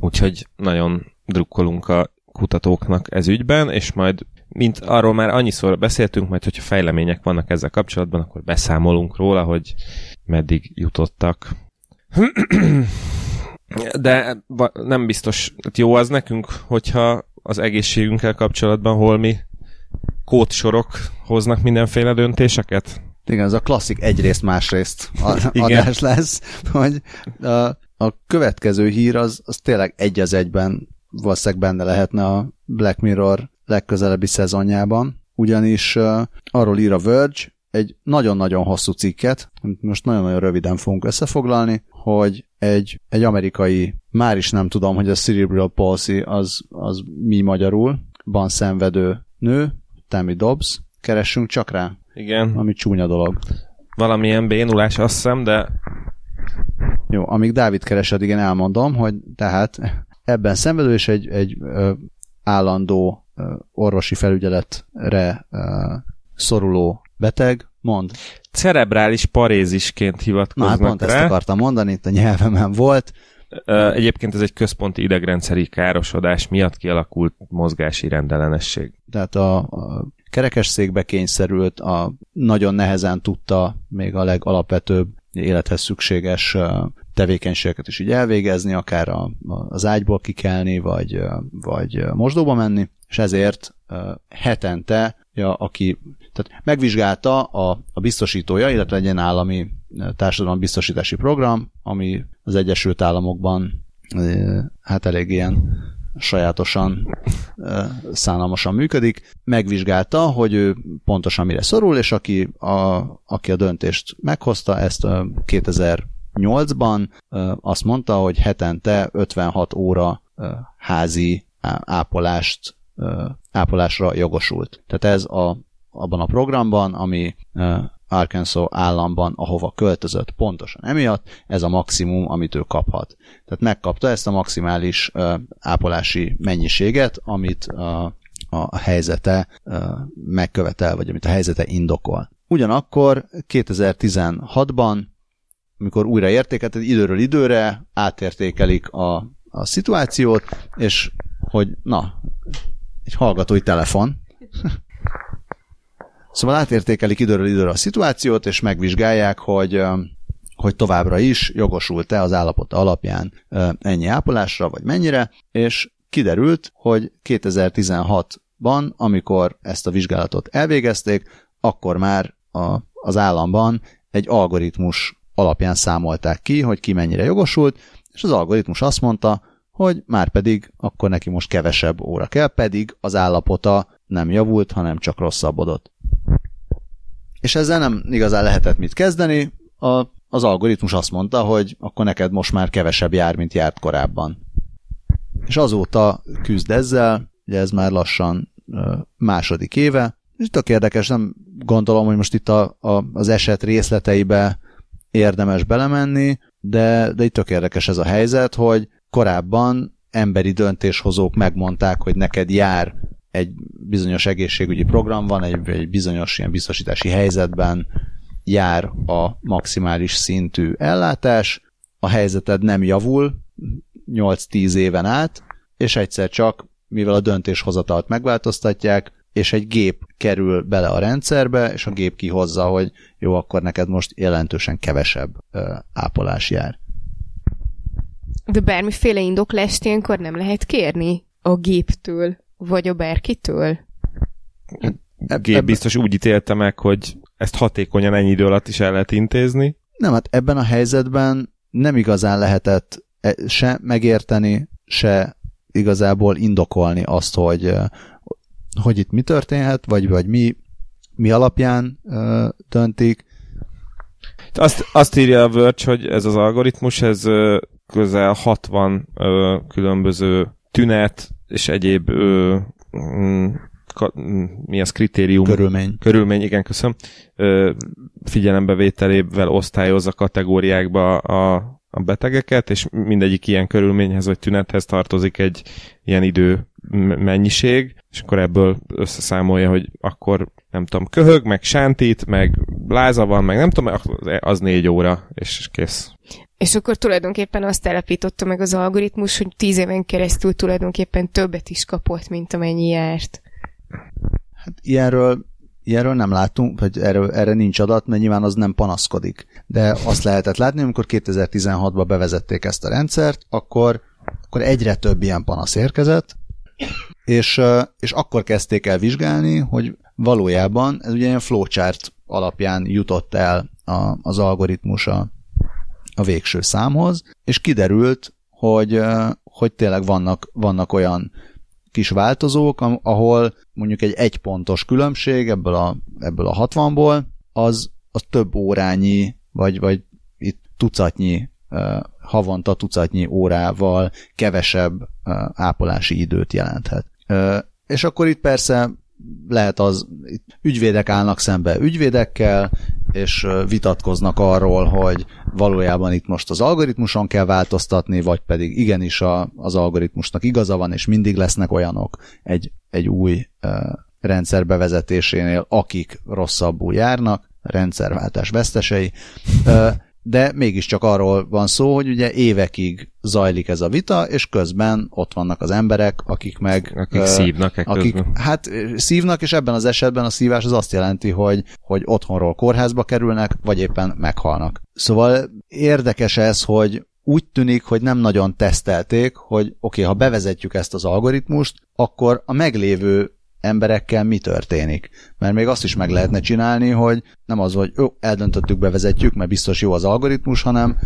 Úgyhogy nagyon drukkolunk a kutatóknak ez ügyben, és majd mint arról már annyiszor beszéltünk, majd hogyha fejlemények vannak ezzel kapcsolatban, akkor beszámolunk róla, hogy meddig jutottak. De nem biztos, hogy jó az nekünk, hogyha az egészségünkkel kapcsolatban holmi kódsorok hoznak mindenféle döntéseket? Igen, ez a klasszik egyrészt másrészt adás lesz, hogy a, a következő hír az, az tényleg egy az egyben valószínűleg benne lehetne a Black Mirror legközelebbi szezonjában, ugyanis arról ír a Verge egy nagyon-nagyon hosszú cikket, amit most nagyon-nagyon röviden fogunk összefoglalni, hogy egy, egy amerikai, már is nem tudom, hogy a cerebral palsy az, az mi magyarul, van szenvedő nő, Tammy Dobbs, keressünk csak rá. Igen. Ami csúnya dolog. Valamilyen bénulás, azt hiszem, de... Jó, amíg Dávid keresed, igen, elmondom, hogy tehát ebben szenvedő és egy, egy állandó orvosi felügyeletre szoruló beteg, mond. Cerebrális parézisként hivatkoznak Na, hát pont rá. ezt akartam mondani, itt a nyelvemen volt. Egyébként ez egy központi idegrendszeri károsodás miatt kialakult mozgási rendellenesség. Tehát a, a kerekesszékbe kényszerült, a nagyon nehezen tudta még a legalapvetőbb élethez szükséges tevékenységeket is így elvégezni, akár a, az ágyból kikelni, vagy, vagy mosdóba menni, és ezért hetente, ja, aki tehát megvizsgálta a, a biztosítója, illetve egy ilyen állami társadalombiztosítási program, ami az Egyesült Államokban hát elég ilyen sajátosan, szánalmasan működik, megvizsgálta, hogy ő pontosan mire szorul, és aki a, aki a döntést meghozta, ezt 2008-ban azt mondta, hogy hetente 56 óra házi ápolást, ápolásra jogosult. Tehát ez a, abban a programban, ami Arkansas államban, ahova költözött pontosan emiatt, ez a maximum, amit ő kaphat. Tehát megkapta ezt a maximális ápolási mennyiséget, amit uh, a helyzete megkövetel, vagy amit a helyzete indokol. Ugyanakkor 2016-ban, amikor újra értékelt, időről időre átértékelik a, a szituációt, és hogy na, egy hallgatói telefon, Szóval átértékelik időről időre a szituációt, és megvizsgálják, hogy, hogy továbbra is jogosult-e az állapota alapján ennyi ápolásra, vagy mennyire, és kiderült, hogy 2016-ban, amikor ezt a vizsgálatot elvégezték, akkor már a, az államban egy algoritmus alapján számolták ki, hogy ki mennyire jogosult, és az algoritmus azt mondta, hogy már pedig akkor neki most kevesebb óra kell, pedig az állapota nem javult, hanem csak rosszabbodott. És ezzel nem igazán lehetett mit kezdeni, a, az algoritmus azt mondta, hogy akkor neked most már kevesebb jár, mint járt korábban. És azóta küzd ezzel, ugye ez már lassan második éve, és tök érdekes, nem gondolom, hogy most itt a, a, az eset részleteibe érdemes belemenni, de, de itt tök érdekes ez a helyzet, hogy korábban emberi döntéshozók megmondták, hogy neked jár egy bizonyos egészségügyi program van, egy, egy bizonyos ilyen biztosítási helyzetben jár a maximális szintű ellátás, a helyzeted nem javul 8-10 éven át, és egyszer csak, mivel a döntéshozatalt megváltoztatják, és egy gép kerül bele a rendszerbe, és a gép kihozza, hogy jó, akkor neked most jelentősen kevesebb ö, ápolás jár. De bármiféle indoklást ilyenkor nem lehet kérni a géptől, vagy a bárkitől? A gép biztos úgy ítélte meg, hogy ezt hatékonyan ennyi idő alatt is el lehet intézni. Nem, hát ebben a helyzetben nem igazán lehetett e, se megérteni, se igazából indokolni azt, hogy, hogy itt mi történhet, vagy, vagy mi, mi alapján ö, döntik. Azt, azt írja a Verge, hogy ez az algoritmus, ez ö, közel 60 ö, különböző tünet és egyéb ö, mm, ka, mm, mi az kritérium? Körülmény. Körülmény, igen, köszönöm. Ö, figyelembevételével osztályozza kategóriákba a, a betegeket, és mindegyik ilyen körülményhez vagy tünethez tartozik egy ilyen idő mennyiség, és akkor ebből összeszámolja, hogy akkor nem tudom, köhög, meg sántít, meg láza van, meg nem tudom, az négy óra, és kész. És akkor tulajdonképpen azt telepította meg az algoritmus, hogy tíz éven keresztül tulajdonképpen többet is kapott, mint amennyi járt. Hát ilyenről ilyenről nem látunk, vagy erre, erre nincs adat, mert nyilván az nem panaszkodik. De azt lehetett látni, amikor 2016-ban bevezették ezt a rendszert, akkor, akkor egyre több ilyen panasz érkezett, és, és akkor kezdték el vizsgálni, hogy valójában ez ugye ilyen flowchart alapján jutott el a, az algoritmus a, a végső számhoz, és kiderült, hogy, hogy tényleg vannak, vannak olyan kis változók, ahol mondjuk egy egypontos különbség ebből a, ebből a 60-ból, az, az több órányi, vagy, vagy itt tucatnyi, havonta tucatnyi órával kevesebb ápolási időt jelenthet. És akkor itt persze lehet az, itt ügyvédek állnak szembe ügyvédekkel, és vitatkoznak arról, hogy valójában itt most az algoritmuson kell változtatni, vagy pedig igenis a, az algoritmusnak igaza van, és mindig lesznek olyanok egy, egy új rendszer bevezetésénél, akik rosszabbul járnak, rendszerváltás vesztesei. De mégiscsak arról van szó, hogy ugye évekig zajlik ez a vita, és közben ott vannak az emberek, akik meg... Akik uh, szívnak akik, Hát szívnak, és ebben az esetben a szívás az azt jelenti, hogy, hogy otthonról kórházba kerülnek, vagy éppen meghalnak. Szóval érdekes ez, hogy úgy tűnik, hogy nem nagyon tesztelték, hogy oké, okay, ha bevezetjük ezt az algoritmust, akkor a meglévő emberekkel mi történik. Mert még azt is meg lehetne csinálni, hogy nem az, hogy jó, eldöntöttük, bevezetjük, mert biztos jó az algoritmus, hanem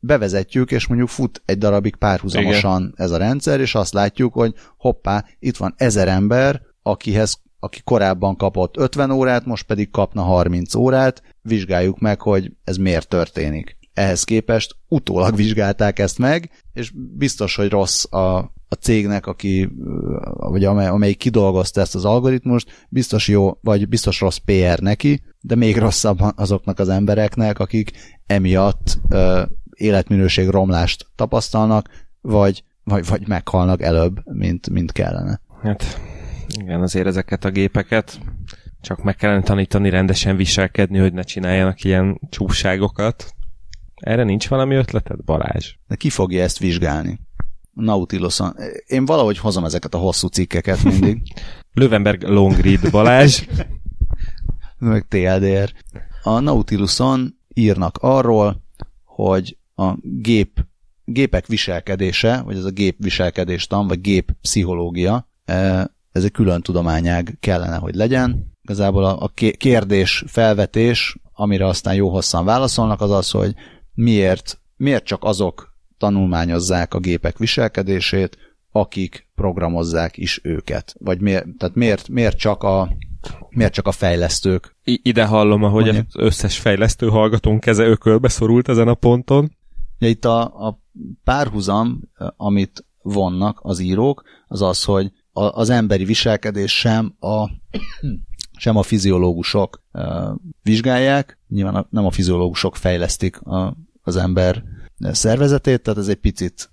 bevezetjük, és mondjuk fut egy darabig párhuzamosan Igen. ez a rendszer, és azt látjuk, hogy hoppá, itt van ezer ember, akihez aki korábban kapott 50 órát, most pedig kapna 30 órát, vizsgáljuk meg, hogy ez miért történik. Ehhez képest utólag vizsgálták ezt meg, és biztos, hogy rossz a, a cégnek, aki, vagy amely, amelyik kidolgozta ezt az algoritmust, biztos jó, vagy biztos rossz PR neki, de még rosszabb azoknak az embereknek, akik emiatt ö, életminőség romlást tapasztalnak, vagy, vagy, vagy meghalnak előbb, mint, mint kellene. Hát igen, azért ezeket a gépeket csak meg kellene tanítani rendesen viselkedni, hogy ne csináljanak ilyen csúságokat. Erre nincs valami ötleted, Balázs? De ki fogja ezt vizsgálni? Nautiluson. Én valahogy hozom ezeket a hosszú cikkeket mindig. Löwenberg Longread Balázs. Meg TLDR. A Nautiluson írnak arról, hogy a gép, gépek viselkedése, vagy ez a gép viselkedéstan, vagy gép pszichológia, e, ez egy külön tudományág kellene, hogy legyen. Igazából a kérdés felvetés, amire aztán jó hosszan válaszolnak, az az, hogy miért, miért csak azok tanulmányozzák a gépek viselkedését, akik programozzák is őket. Vagy miért, tehát miért, miért csak a miért csak a fejlesztők? I- ide hallom, ahogy Mondja. az összes fejlesztő hallgatónk keze ökölbe szorult ezen a ponton. Ja, itt a, a párhuzam, amit vonnak az írók, az az, hogy a, az emberi viselkedés sem a sem a fiziológusok uh, vizsgálják, nyilván a, nem a fiziológusok fejlesztik a, az ember szervezetét, tehát ez egy picit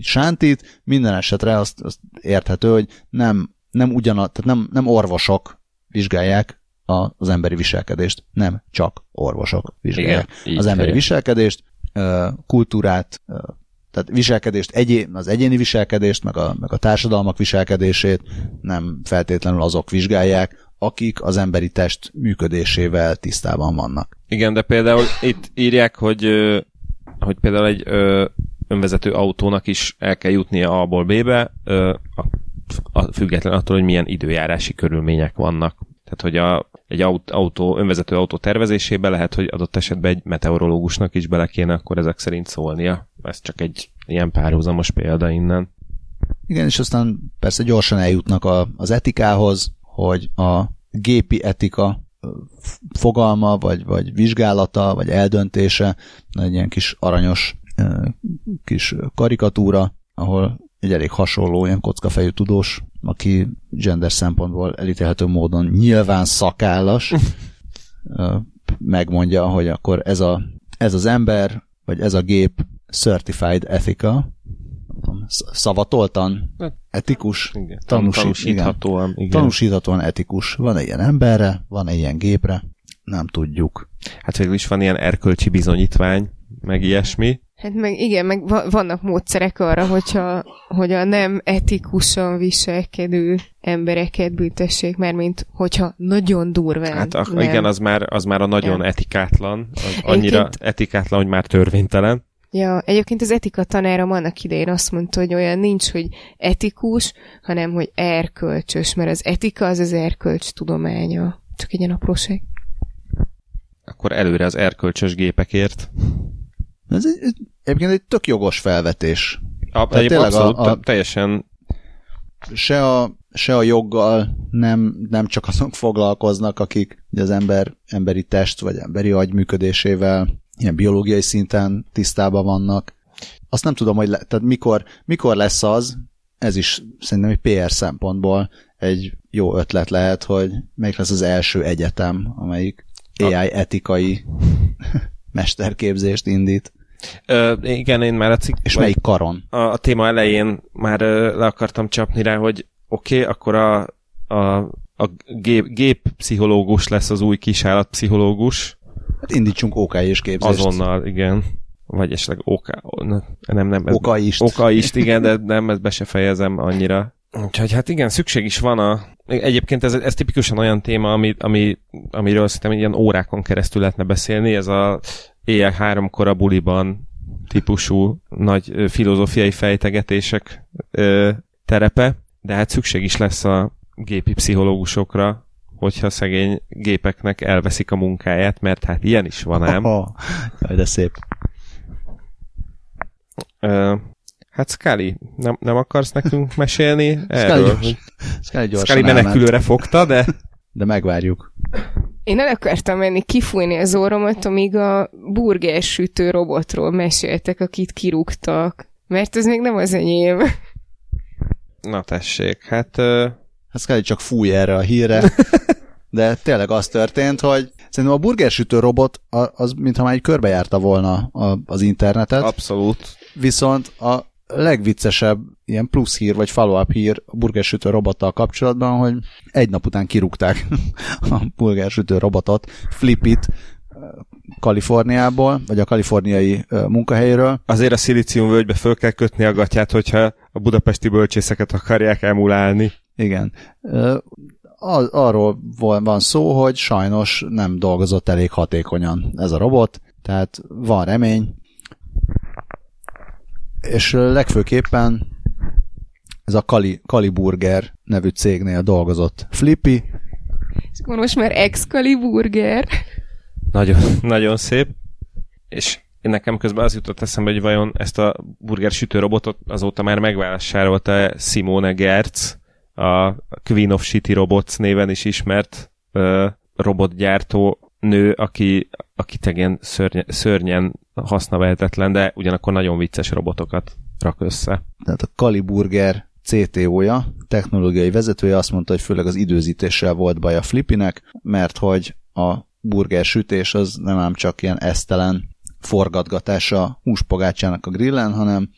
sántít, minden esetre azt, azt érthető, hogy nem, nem ugyanaz, tehát nem, nem orvosok vizsgálják a, az emberi viselkedést, nem csak orvosok vizsgálják Igen, az emberi viselkedést, kultúrát, tehát viselkedést, egyén, az egyéni viselkedést, meg a, meg a társadalmak viselkedését nem feltétlenül azok vizsgálják, akik az emberi test működésével tisztában vannak. Igen, de például itt írják, hogy hogy például egy ö, önvezető autónak is el kell jutnia A-ból B-be, ö, a, a, független attól, hogy milyen időjárási körülmények vannak. Tehát, hogy a, egy autó, önvezető autó tervezésébe lehet, hogy adott esetben egy meteorológusnak is bele kéne akkor ezek szerint szólnia. Ez csak egy ilyen párhuzamos példa innen. Igen, és aztán persze gyorsan eljutnak a, az etikához, hogy a gépi etika fogalma, vagy, vagy vizsgálata, vagy eldöntése, egy ilyen kis aranyos kis karikatúra, ahol egy elég hasonló, ilyen kockafejű tudós, aki gender szempontból elítélhető módon nyilván szakállas, megmondja, hogy akkor ez, a, ez az ember, vagy ez a gép certified ethical, szavatoltan hát, etikus, igen, tanúsít, tanúsíthatóan, igen. igen. tanúsíthatóan etikus. Van egy ilyen emberre, van egy ilyen gépre, nem tudjuk. Hát végül is van ilyen erkölcsi bizonyítvány, meg ilyesmi. Hát meg igen, meg vannak módszerek arra, hogyha, hogy a nem etikusan viselkedő embereket büntessék, mert mint hogyha nagyon durván. Hát a, igen, az már, az már a nagyon ja. etikátlan, az annyira Egyébként... etikátlan, hogy már törvénytelen. Ja, egyébként az etika tanárom annak idején azt mondta, hogy olyan nincs, hogy etikus, hanem hogy erkölcsös, mert az etika az az erkölcs tudománya. Csak egy ilyen apróság. Akkor előre az erkölcsös gépekért. Ez egy, egyébként egy tök jogos felvetés. A, Tehát abszolút, a, a, teljesen se a, se a joggal nem, nem csak azok foglalkoznak, akik az ember, emberi test vagy emberi agy működésével ilyen biológiai szinten tisztában vannak. Azt nem tudom, hogy le, tehát mikor, mikor lesz az, ez is szerintem egy PR szempontból egy jó ötlet lehet, hogy melyik lesz az első egyetem, amelyik AI etikai mesterképzést indít. Ö, igen, én már a cikk... És melyik karon? A, a téma elején már ö, le akartam csapni rá, hogy oké, okay, akkor a, a, a gép, géppszichológus lesz az új kisállatpszichológus. Hát indítsunk OK és képzést. Azonnal, igen. Vagy esetleg OK... Nem, nem. Ez, Okaist. Okaist, igen, de nem, ezt be se fejezem annyira. Úgyhogy hát igen, szükség is van a... Egyébként ez, ez tipikusan olyan téma, ami, ami, amiről szerintem ilyen órákon keresztül lehetne beszélni, ez a éjjel háromkor a buliban típusú nagy filozófiai fejtegetések ö, terepe, de hát szükség is lesz a gépi pszichológusokra, hogyha szegény gépeknek elveszik a munkáját, mert hát ilyen is van ám. Oh, de szép. Hát Scully, nem, nem akarsz nekünk mesélni erről? Scully, gyors, Scully, gyorsan Scully menekülőre fogta, de... De megvárjuk. Én el akartam menni kifújni az orromat, amíg a burger sütő robotról meséltek, akit kirúgtak. Mert ez még nem az enyém. Na tessék, hát... Hát Scully csak fúj erre a híre. De tényleg az történt, hogy szerintem a burgersütő robot az, mintha már egy körbejárta volna az internetet. Abszolút. Viszont a legviccesebb ilyen plusz hír, vagy follow-up hír a burgersütő robottal kapcsolatban, hogy egy nap után kirúgták a burgersütő robotot, Flipit, Kaliforniából, vagy a kaliforniai munkahelyről. Azért a szilícium völgybe föl kell kötni a gatyát, hogyha a budapesti bölcsészeket akarják emulálni. Igen. Arról van szó, hogy sajnos nem dolgozott elég hatékonyan ez a robot, tehát van remény, és legfőképpen ez a Kali, Kaliburger nevű cégnél dolgozott Flippy. És akkor most már ex-Kaliburger. Nagyon, nagyon szép. És nekem közben az jutott eszembe, hogy vajon ezt a burger sütő robotot azóta már megvásárolta Simone Gertz, a Queen of Shitty Robots néven is ismert uh, robotgyártó nő, aki, aki tegyen szörnyen, szörnyen hasznavehetetlen, de ugyanakkor nagyon vicces robotokat rak össze. Tehát a Kaliburger CTO-ja, technológiai vezetője azt mondta, hogy főleg az időzítéssel volt baj a Flippinek, mert hogy a burger sütés az nem ám csak ilyen esztelen forgatgatása húspogácsának a grillen, hanem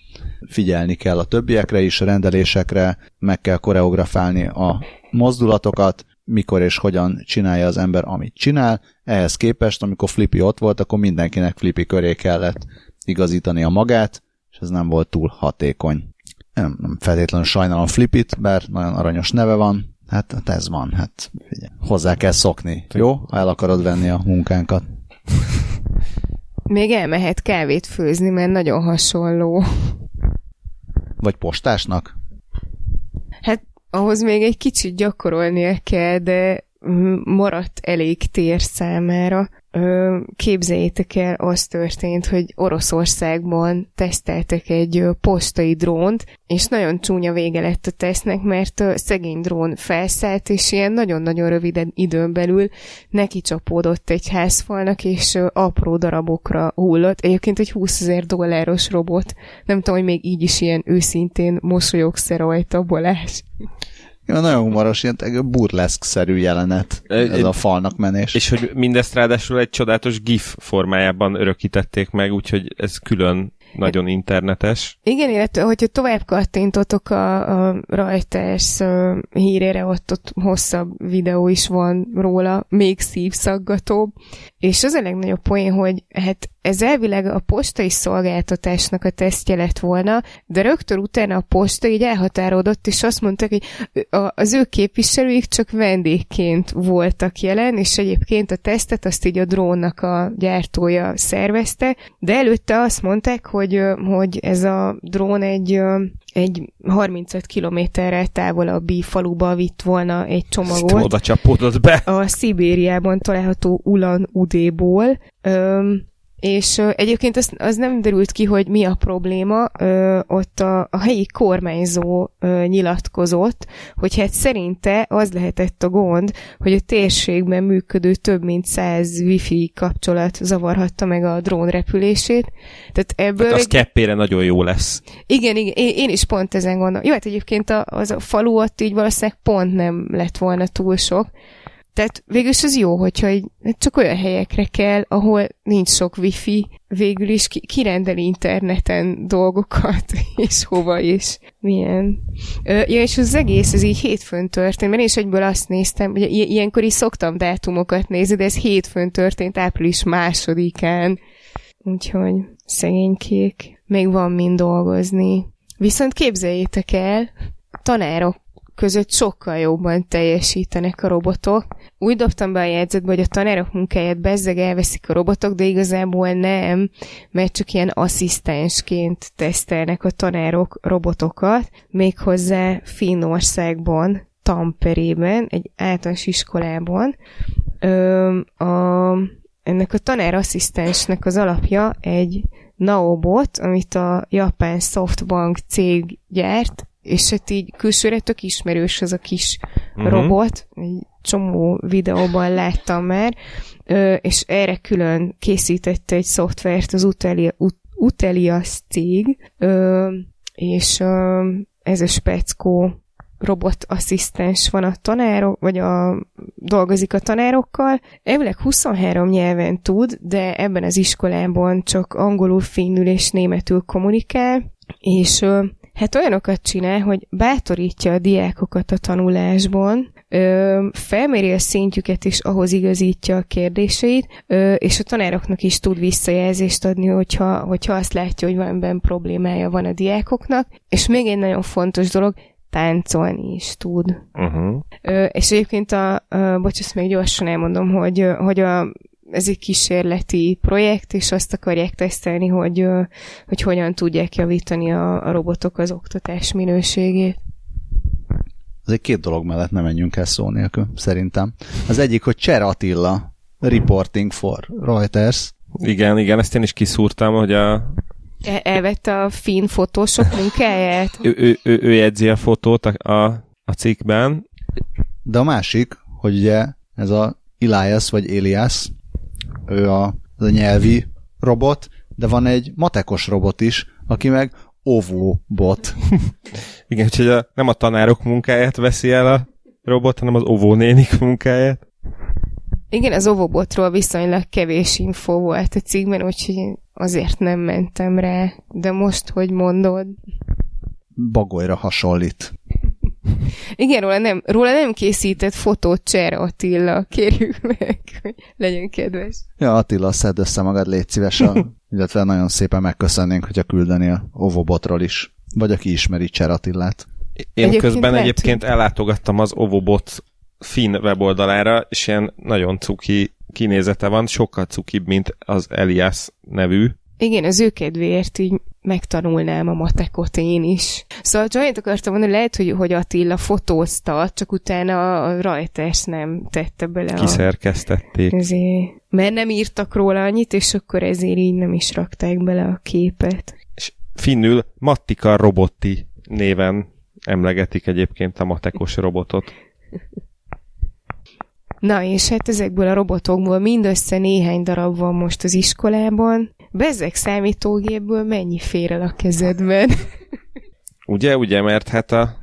figyelni kell a többiekre is, a rendelésekre, meg kell koreografálni a mozdulatokat, mikor és hogyan csinálja az ember, amit csinál. Ehhez képest, amikor Flippy ott volt, akkor mindenkinek Flippy köré kellett igazítani a magát, és ez nem volt túl hatékony. Nem, nem feltétlenül sajnálom Flippit, bár nagyon aranyos neve van, hát, hát ez van, hát figyelj, hozzá kell szokni, jó? Ha el akarod venni a munkánkat. Még elmehet kávét főzni, mert nagyon hasonló. Vagy postásnak? Hát ahhoz még egy kicsit gyakorolnia kell, de maradt elég tér számára. Képzeljétek el, az történt, hogy Oroszországban teszteltek egy postai drónt, és nagyon csúnya vége lett a tesznek, mert a szegény drón felszállt, és ilyen nagyon-nagyon rövid időn belül neki csapódott egy házfalnak, és apró darabokra hullott. Egyébként egy 20 ezer dolláros robot. Nem tudom, hogy még így is ilyen őszintén mosolyogsz rajta, Balázs. Ja, nagyon humoros, ilyen burleszk-szerű jelenet ez a falnak menés. És hogy mindezt ráadásul egy csodálatos GIF formájában örökítették meg, úgyhogy ez külön nagyon internetes. Igen, illetve, hogyha tovább kattintotok a, a Reuters uh, hírére, ott, ott hosszabb videó is van róla, még szívszaggatóbb, és az a legnagyobb poén, hogy hát ez elvileg a postai szolgáltatásnak a tesztje lett volna, de rögtön utána a posta így elhatárodott, és azt mondták, hogy az ő képviselőik csak vendégként voltak jelen, és egyébként a tesztet azt így a drónnak a gyártója szervezte, de előtte azt mondták, hogy, hogy ez a drón egy, egy 35 kilométerrel távolabbi faluba vitt volna egy csomagot. Ezt oda csapódott be. A Szibériában található Ulan Udéból. Öm, és ö, egyébként az, az nem derült ki, hogy mi a probléma. Ö, ott a, a helyi kormányzó ö, nyilatkozott, hogy hát szerinte az lehetett a gond, hogy a térségben működő több mint száz wifi kapcsolat zavarhatta meg a drón repülését. Tehát ebből... Hát az egy... keppére nagyon jó lesz. Igen, igen, én, én is pont ezen gondolom. Jó, hát egyébként a, az a falu ott így valószínűleg pont nem lett volna túl sok, tehát végülis az jó, hogyha egy, csak olyan helyekre kell, ahol nincs sok wifi, végül is ki, kirendel interneten dolgokat, és hova is, milyen. Ö, ja, és az egész, ez így hétfőn történt, mert én is egyből azt néztem, hogy ilyenkor is szoktam dátumokat nézni, de ez hétfőn történt, április másodikán. Úgyhogy szegénykék, még van mind dolgozni. Viszont képzeljétek el, tanárok között sokkal jobban teljesítenek a robotok. Úgy dobtam be a jegyzetbe, hogy a tanárok munkáját bezzeg elveszik a robotok, de igazából nem, mert csak ilyen asszisztensként tesztelnek a tanárok robotokat, méghozzá Finnországban, Tamperében, egy általános iskolában. Ö, a, ennek a tanárasszisztensnek az alapja egy Naobot, amit a japán Softbank cég gyárt, és hát így külsőre tök ismerős az a kis uh-huh. robot, egy csomó videóban láttam már, és erre külön készítette egy szoftvert az Utelia, Ut- Utelias cég, és ez a speckó robotasszisztens van a tanárok, vagy a, dolgozik a tanárokkal. Elvileg 23 nyelven tud, de ebben az iskolában csak angolul, finnül és németül kommunikál, és hát olyanokat csinál, hogy bátorítja a diákokat a tanulásban, ö, felméri a szintjüket és ahhoz igazítja a kérdéseit, ö, és a tanároknak is tud visszajelzést adni, hogyha, hogyha azt látja, hogy valamiben problémája van a diákoknak. És még egy nagyon fontos dolog, táncolni is tud. Uh-huh. Ö, és egyébként a, a bocs, ezt még gyorsan elmondom, hogy, hogy a ez egy kísérleti projekt, és azt akarják tesztelni, hogy, hogy hogyan tudják javítani a, a robotok az oktatás minőségét. Az egy két dolog mellett nem menjünk el szó nélkül, szerintem. Az egyik, hogy Cser Attila, Reporting for Reuters. Igen, igen, ezt én is kiszúrtam, hogy a... El, elvette a finn fotósok munkáját. ő, ő, ő, ő jegyzi a fotót a, a, a cikkben. De a másik, hogy ugye ez a Elias vagy Elias, ő a, az a nyelvi robot, de van egy matekos robot is, aki meg Ovo bot. Igen, úgyhogy a, nem a tanárok munkáját veszi el a robot, hanem az Ovo nénik munkáját. Igen, az Ovobotról viszonylag kevés info volt a cikkben, úgyhogy azért nem mentem rá. De most, hogy mondod... Bagolyra hasonlít. Igen, róla nem, róla nem készített fotót Cser Attila, kérjük meg, hogy legyen kedves. Ja, Attila, szedd össze magad, légy szíves, a, illetve nagyon szépen megköszönnénk, hogyha küldeni a Ovobotról is, vagy aki ismeri Cser Attilát. Én egyébként közben lehet, egyébként hogy... ellátogattam az Ovobot finn weboldalára, és ilyen nagyon cuki kinézete van, sokkal cukibb, mint az Elias nevű. Igen, az ő kedvéért így megtanulnám a matekot én is. Szóval annyit akartam mondani, lehet, hogy, hogy Attila fotózta, csak utána a Reuters nem tette bele a... Kiszerkesztették. Ezért, mert nem írtak róla annyit, és akkor ezért így nem is rakták bele a képet. És finnül Mattika Robotti néven emlegetik egyébként a matekos robotot. Na, és hát ezekből a robotokból mindössze néhány darab van most az iskolában. Bezzek számítógépből mennyi fér el a kezedben? ugye, ugye, mert hát a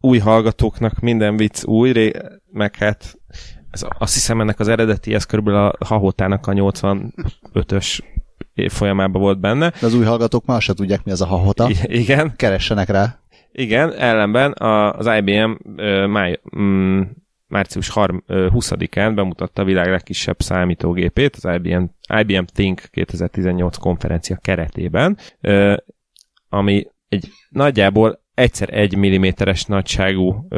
új hallgatóknak minden vicc új, ré, meg hát ez, azt hiszem ennek az eredeti, ez körülbelül a Hahotának a 85-ös folyamában volt benne. De az új hallgatók már se tudják, mi az a hahota. I- igen. Keressenek rá. Igen, ellenben a, az IBM uh, máj, mm, március 20-án bemutatta a világ legkisebb számítógépét, az IBM, IBM Think 2018 konferencia keretében, ami egy nagyjából egyszer egy milliméteres nagyságú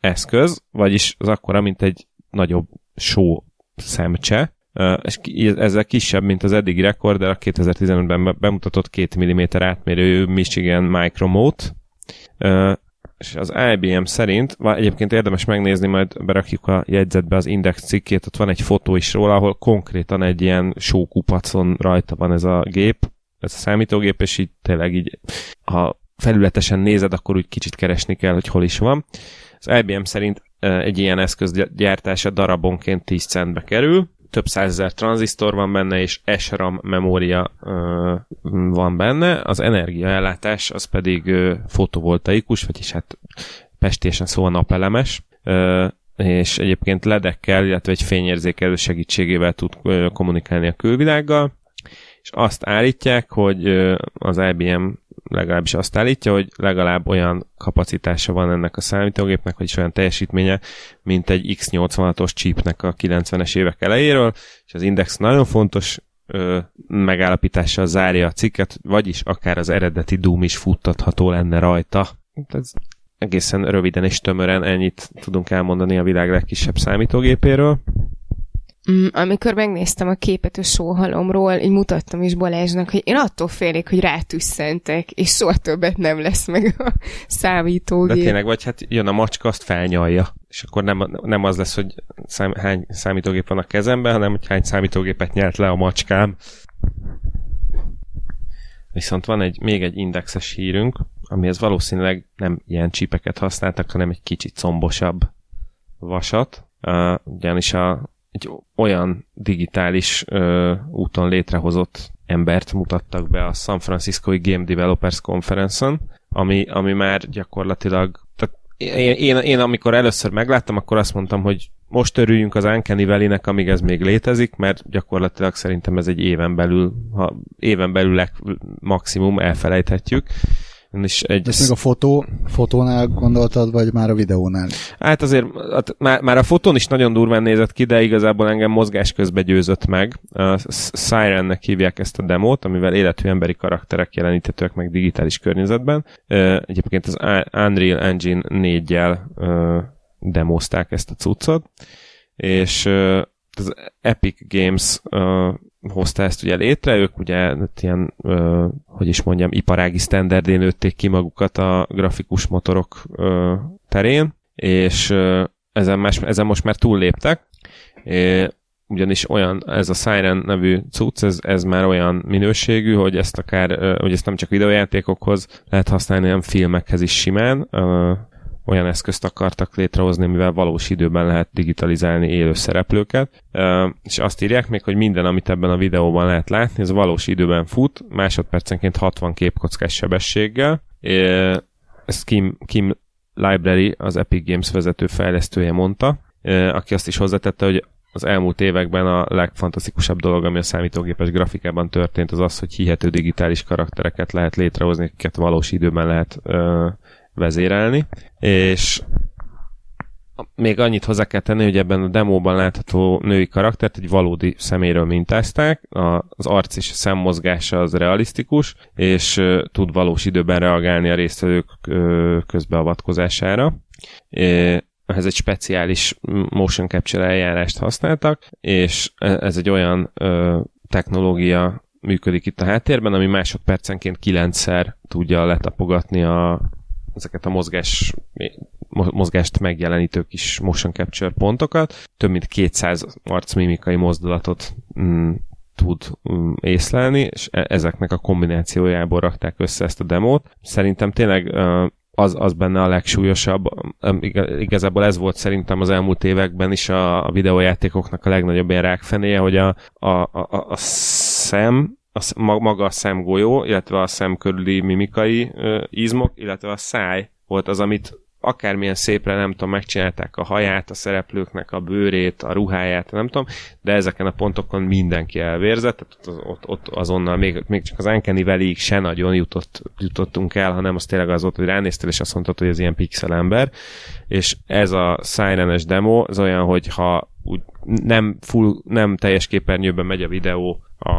eszköz, vagyis az akkora, mint egy nagyobb só szemcse, és ezzel kisebb, mint az eddigi rekord, de a 2015-ben bemutatott 2 mm átmérő Michigan Micromote, és az IBM szerint, vagy egyébként érdemes megnézni, majd berakjuk a jegyzetbe az Index cikkét, ott van egy fotó is róla, ahol konkrétan egy ilyen sókupacon rajta van ez a gép, ez a számítógép, és így tényleg így, ha felületesen nézed, akkor úgy kicsit keresni kell, hogy hol is van. Az IBM szerint egy ilyen eszköz gyártása darabonként 10 centbe kerül, több százezer tranzisztor van benne, és SRAM memória ö, van benne, az energiaellátás az pedig ö, fotovoltaikus, vagyis hát pestésen szóval napelemes, ö, és egyébként ledekkel, illetve egy fényérzékelő segítségével tud ö, kommunikálni a külvilággal, és azt állítják, hogy az IBM legalábbis azt állítja, hogy legalább olyan kapacitása van ennek a számítógépnek, vagyis olyan teljesítménye, mint egy X86-os chipnek a 90-es évek elejéről, és az Index nagyon fontos ö, megállapítással zárja a cikket, vagyis akár az eredeti Doom is futtatható lenne rajta. Ez egészen röviden és tömören ennyit tudunk elmondani a világ legkisebb számítógépéről. Mm, amikor megnéztem a képet a sóhalomról, így mutattam is Balázsnak, hogy én attól félek, hogy rátüsszentek, és soha többet nem lesz meg a számítógép. De tényleg, vagy hát jön a macska, azt felnyalja, és akkor nem, nem az lesz, hogy szám, hány számítógép van a kezemben, hanem hogy hány számítógépet nyert le a macskám. Viszont van egy, még egy indexes hírünk, amihez valószínűleg nem ilyen csípeket használtak, hanem egy kicsit combosabb vasat. Uh, ugyanis a egy olyan digitális ö, úton létrehozott embert mutattak be a San Francisco Game Developers Conference-on, ami, ami már gyakorlatilag tehát én, én, én, amikor először megláttam, akkor azt mondtam, hogy most örüljünk az Uncanny valley amíg ez még létezik, mert gyakorlatilag szerintem ez egy éven belül, ha éven belül leg, maximum elfelejthetjük. És egy... Ezt még a fotó, fotónál gondoltad, vagy már a videónál? Hát azért hát már, már a fotón is nagyon durván nézett ki, de igazából engem mozgás közben győzött meg. A Sirennek hívják ezt a demót, amivel életű emberi karakterek jeleníthetőek meg digitális környezetben. Egyébként az Unreal Engine 4-jel demozták ezt a cuccot, és az Epic Games hozta ezt ugye létre, ők ugye hát ilyen, ö, hogy is mondjam, iparági standardén nőtték ki magukat a grafikus motorok ö, terén, és ö, ezen, más, ezen most már túlléptek, é, ugyanis olyan, ez a Siren nevű cucc, ez, ez már olyan minőségű, hogy ezt akár, hogy ezt nem csak videójátékokhoz lehet használni, hanem filmekhez is simán, olyan eszközt akartak létrehozni, mivel valós időben lehet digitalizálni élő szereplőket, és azt írják még, hogy minden, amit ebben a videóban lehet látni, ez valós időben fut, másodpercenként 60 képkockás sebességgel. Ezt Kim, Kim Library, az Epic Games vezető fejlesztője mondta, aki azt is hozzátette, hogy az elmúlt években a legfantasztikusabb dolog, ami a számítógépes grafikában történt, az az, hogy hihető digitális karaktereket lehet létrehozni, akiket valós időben lehet vezérelni, és még annyit hozzá kell tenni, hogy ebben a demóban látható női karaktert egy valódi szeméről mintázták, az arc és a szemmozgása az realisztikus, és tud valós időben reagálni a résztvevők közbeavatkozására. Ehhez egy speciális motion capture eljárást használtak, és e, ez egy olyan technológia működik itt a háttérben, ami másodpercenként kilencszer tudja letapogatni a, ezeket a mozgás, mozgást megjelenítő kis motion capture pontokat. Több mint 200 arcmimikai mozdulatot mm, tud mm, észlelni, és e- ezeknek a kombinációjából rakták össze ezt a demót. Szerintem tényleg az, az benne a legsúlyosabb. Igazából ez volt szerintem az elmúlt években is a, videójátékoknak a legnagyobb ilyen rákfenéje, hogy a, a, a, a szem a, maga a szemgolyó, illetve a szem körüli mimikai ö, izmok, illetve a száj volt az, amit akármilyen szépre, nem tudom, megcsinálták a haját a szereplőknek, a bőrét, a ruháját, nem tudom, de ezeken a pontokon mindenki elvérzett, tehát ott, ott, azonnal még, még csak az Uncanny valley se nagyon jutott, jutottunk el, hanem az tényleg az volt, hogy ránéztél, és azt mondtad, hogy ez ilyen pixel ember, és ez a Sirenes demo, az olyan, hogy ha úgy nem, full, nem teljes képernyőben megy a videó a,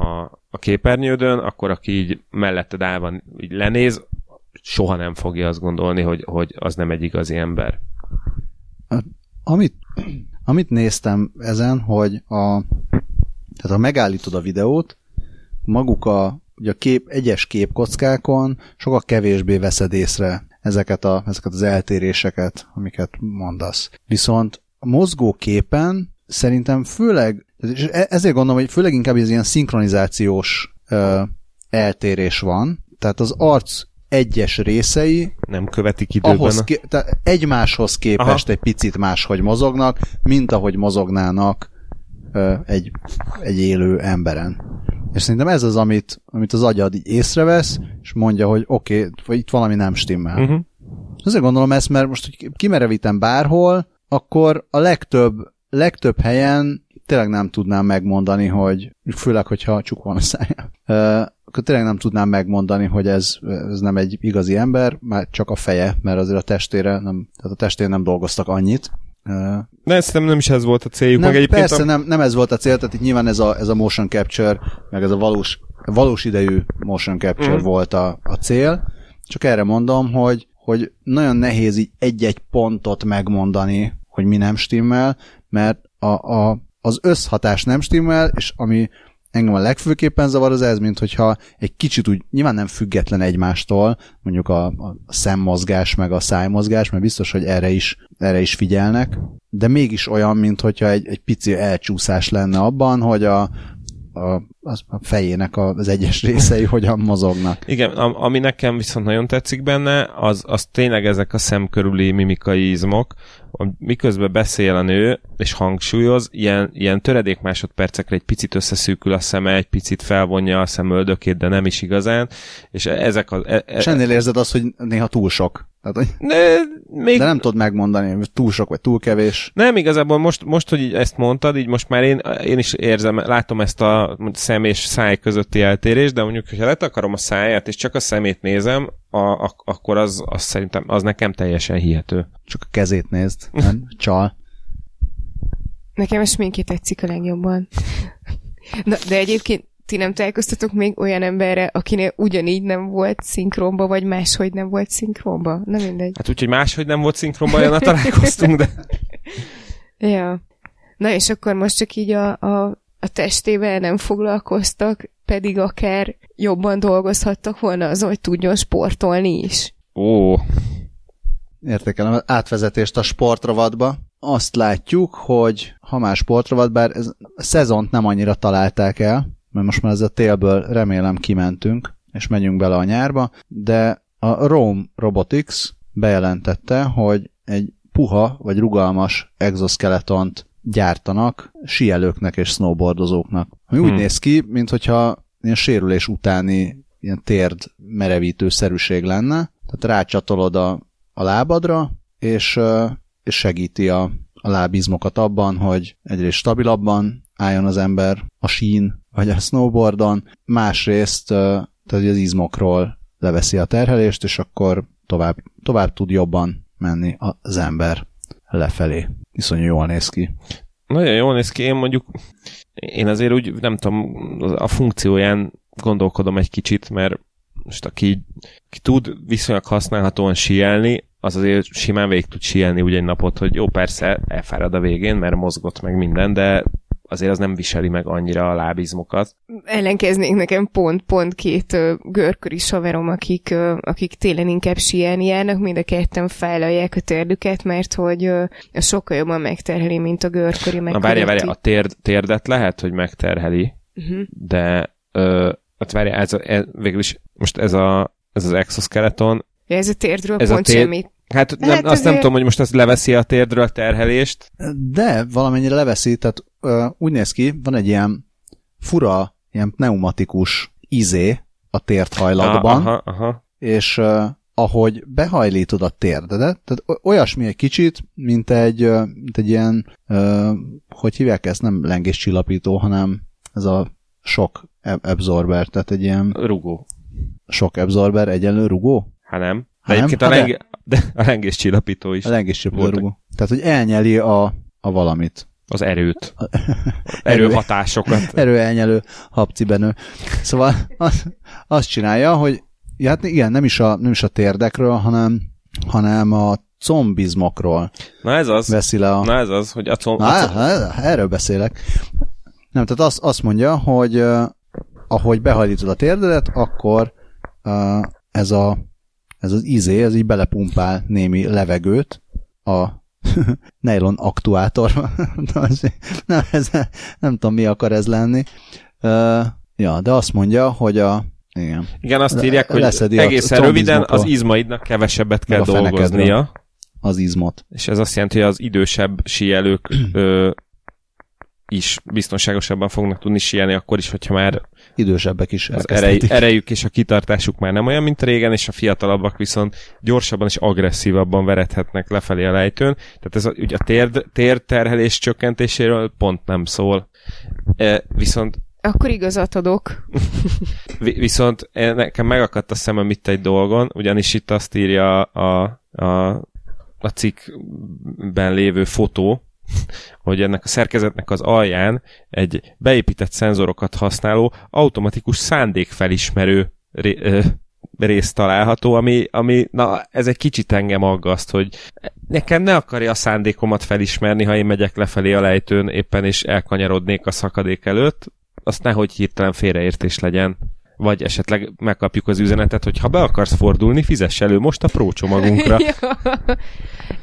a képernyődön, akkor aki így melletted áll van, így lenéz, soha nem fogja azt gondolni, hogy, hogy az nem egy igazi ember. Amit, amit néztem ezen, hogy a, tehát ha megállítod a videót, maguk a, ugye a kép, egyes képkockákon sokkal kevésbé veszed észre ezeket, a, ezeket az eltéréseket, amiket mondasz. Viszont a mozgó képen szerintem főleg, és e- ezért gondolom, hogy főleg inkább ez ilyen szinkronizációs ö, eltérés van, tehát az arc egyes részei nem követik időben. Ahhoz ké- tehát egymáshoz képest Aha. egy picit máshogy mozognak, mint ahogy mozognának ö, egy, egy élő emberen. És szerintem ez az, amit, amit az agyad így észrevesz, és mondja, hogy oké, okay, vagy itt valami nem stimmel. Uh-huh. Azért gondolom ezt, mert most, hogy kimerevítem bárhol, akkor a legtöbb, legtöbb helyen tényleg nem tudnám megmondani, hogy főleg, hogyha csuk van a szája, akkor tényleg nem tudnám megmondani, hogy ez, ez nem egy igazi ember, már csak a feje, mert azért a testére nem, tehát a testén nem dolgoztak annyit. De szerintem nem is ez volt a céljuk. Nem, meg egyébként persze a... nem, nem ez volt a cél, tehát itt nyilván ez a, ez a motion capture, meg ez a valós, valós idejű motion capture mm. volt a, a cél. Csak erre mondom, hogy, hogy nagyon nehéz így egy-egy pontot megmondani, hogy mi nem stimmel, mert a, a, az összhatás nem stimmel, és ami engem a legfőképpen zavar az ez, mint hogyha egy kicsit úgy, nyilván nem független egymástól, mondjuk a, a szemmozgás, meg a szájmozgás, mert biztos, hogy erre is, erre is figyelnek, de mégis olyan, mint hogyha egy, egy pici elcsúszás lenne abban, hogy a, a, a fejének az egyes részei hogyan mozognak. Igen, ami nekem viszont nagyon tetszik benne, az, az tényleg ezek a szemkörüli mimikai izmok, miközben beszél a nő, és hangsúlyoz, ilyen, ilyen töredék másodpercekre egy picit összeszűkül a szeme, egy picit felvonja a szemöldökét, de nem is igazán, és ezek a... E, e, és ennél érzed azt, hogy néha túl sok. Tehát, hogy... Ne, még... De nem tudod megmondani, hogy túl sok vagy túl kevés. Nem, igazából most, most hogy ezt mondtad, így most már én, én is érzem, látom ezt a szem és száj közötti eltérést, de mondjuk, hogyha letakarom a száját, és csak a szemét nézem, a, a, akkor az, az szerintem, az nekem teljesen hihető. Csak a kezét nézd, nem? Csal. Nekem a sminki tetszik a legjobban. Na, de egyébként ti nem találkoztatok még olyan emberre, akinek ugyanígy nem volt szinkronba, vagy máshogy nem volt szinkronba? Na mindegy. Hát úgyhogy máshogy nem volt szinkronba, olyan találkoztunk, de... ja. Na és akkor most csak így a, a, a testével nem foglalkoztak, pedig akár jobban dolgozhattak volna az, hogy tudjon sportolni is. Ó. Értékelem az átvezetést a sportrovatba. Azt látjuk, hogy ha már sportrovat, bár ez, a szezont nem annyira találták el, mert most már ez a télből remélem kimentünk, és megyünk bele a nyárba, de a Rome Robotics bejelentette, hogy egy puha vagy rugalmas exoskeletont gyártanak síelőknek és snowboardozóknak. Ami hmm. úgy néz ki, mintha ilyen sérülés utáni ilyen térd merevítő szerűség lenne, tehát rácsatolod a, a lábadra, és, és segíti a, a lábizmokat abban, hogy egyrészt stabilabban álljon az ember a sín vagy a snowboardon, másrészt tehát az izmokról leveszi a terhelést, és akkor tovább, tovább tud jobban menni az ember lefelé. Iszonyú jól néz ki. Nagyon jól néz ki. Én mondjuk, én azért úgy, nem tudom, a funkcióján gondolkodom egy kicsit, mert most aki, aki tud viszonylag használhatóan síelni, az azért simán végig tud síelni úgy egy napot, hogy jó, persze, elfárad a végén, mert mozgott meg minden, de azért az nem viseli meg annyira a lábizmokat. Ellenkeznék nekem pont, pont két görköri saverom, akik, akik télen inkább sielni járnak, mind a ketten fejlalják a térdüket, mert hogy sokkal jobban megterheli, mint a görköri meg. Na várja, várja, a térd, térdet lehet, hogy megterheli, uh-huh. de uh, hát várja, ez, a, ez, végül is most ez, a, ez az exoskeleton, ez a térdről ez pont a tér... semmit Hát, nem, hát azt nem tudom, hogy most azt leveszi a térdről a terhelést. De valamennyire leveszi, tehát ö, úgy néz ki, van egy ilyen fura, ilyen pneumatikus izé a térthajlatban, aha, aha. és ö, ahogy behajlítod a térdedet, tehát olyasmi egy kicsit, mint egy, mint egy ilyen, hogy hívják ezt, nem lengéscsillapító, hanem ez a sok absorber, tehát egy ilyen... Rugó. Sok absorber egyenlő rugó? Hát nem. De egyébként a, leng- de a lengéscsillapító is. A lengéscsillapító rugó. Tehát, hogy elnyeli a, a valamit. Az erőt. Erőhatásokat. Erőelnyelő habcibenő. Szóval azt, azt csinálja, hogy ja, hát igen, nem is a, nem is a térdekről, hanem, hanem a combizmokról. Na ez az. Veszi le a... Na ez az, hogy a comb... Na, a comb... erről beszélek. Nem, tehát azt, azt mondja, hogy uh, ahogy behajlítod a térdedet, akkor uh, ez, a, ez az izé, ez így belepumpál némi levegőt a nylon aktuátor. nem, ez, nem tudom, mi akar ez lenni. Uh, ja, de azt mondja, hogy a igen. Igen, azt írják, hogy egészen röviden az izmaidnak kevesebbet kell dolgoznia. Az izmot. És ez azt jelenti, hogy az idősebb síelők ö, is biztonságosabban fognak tudni síelni, akkor is, hogyha már idősebbek is az erej, erejük és a kitartásuk már nem olyan, mint régen, és a fiatalabbak viszont gyorsabban és agresszívabban verethetnek lefelé a lejtőn. Tehát ez a, ugye a térd, térterhelés csökkentéséről pont nem szól. E, viszont akkor igazat adok. Viszont nekem megakadt a szemem itt egy dolgon, ugyanis itt azt írja a, a, a cikkben lévő fotó, hogy ennek a szerkezetnek az alján egy beépített szenzorokat használó automatikus szándékfelismerő ré, ö, rész található, ami, ami, na, ez egy kicsit engem aggaszt, hogy nekem ne akarja a szándékomat felismerni, ha én megyek lefelé a lejtőn éppen, és elkanyarodnék a szakadék előtt, azt nehogy hirtelen félreértés legyen. Vagy esetleg megkapjuk az üzenetet, hogy ha be akarsz fordulni, fizess elő most a Pro csomagunkra. ja.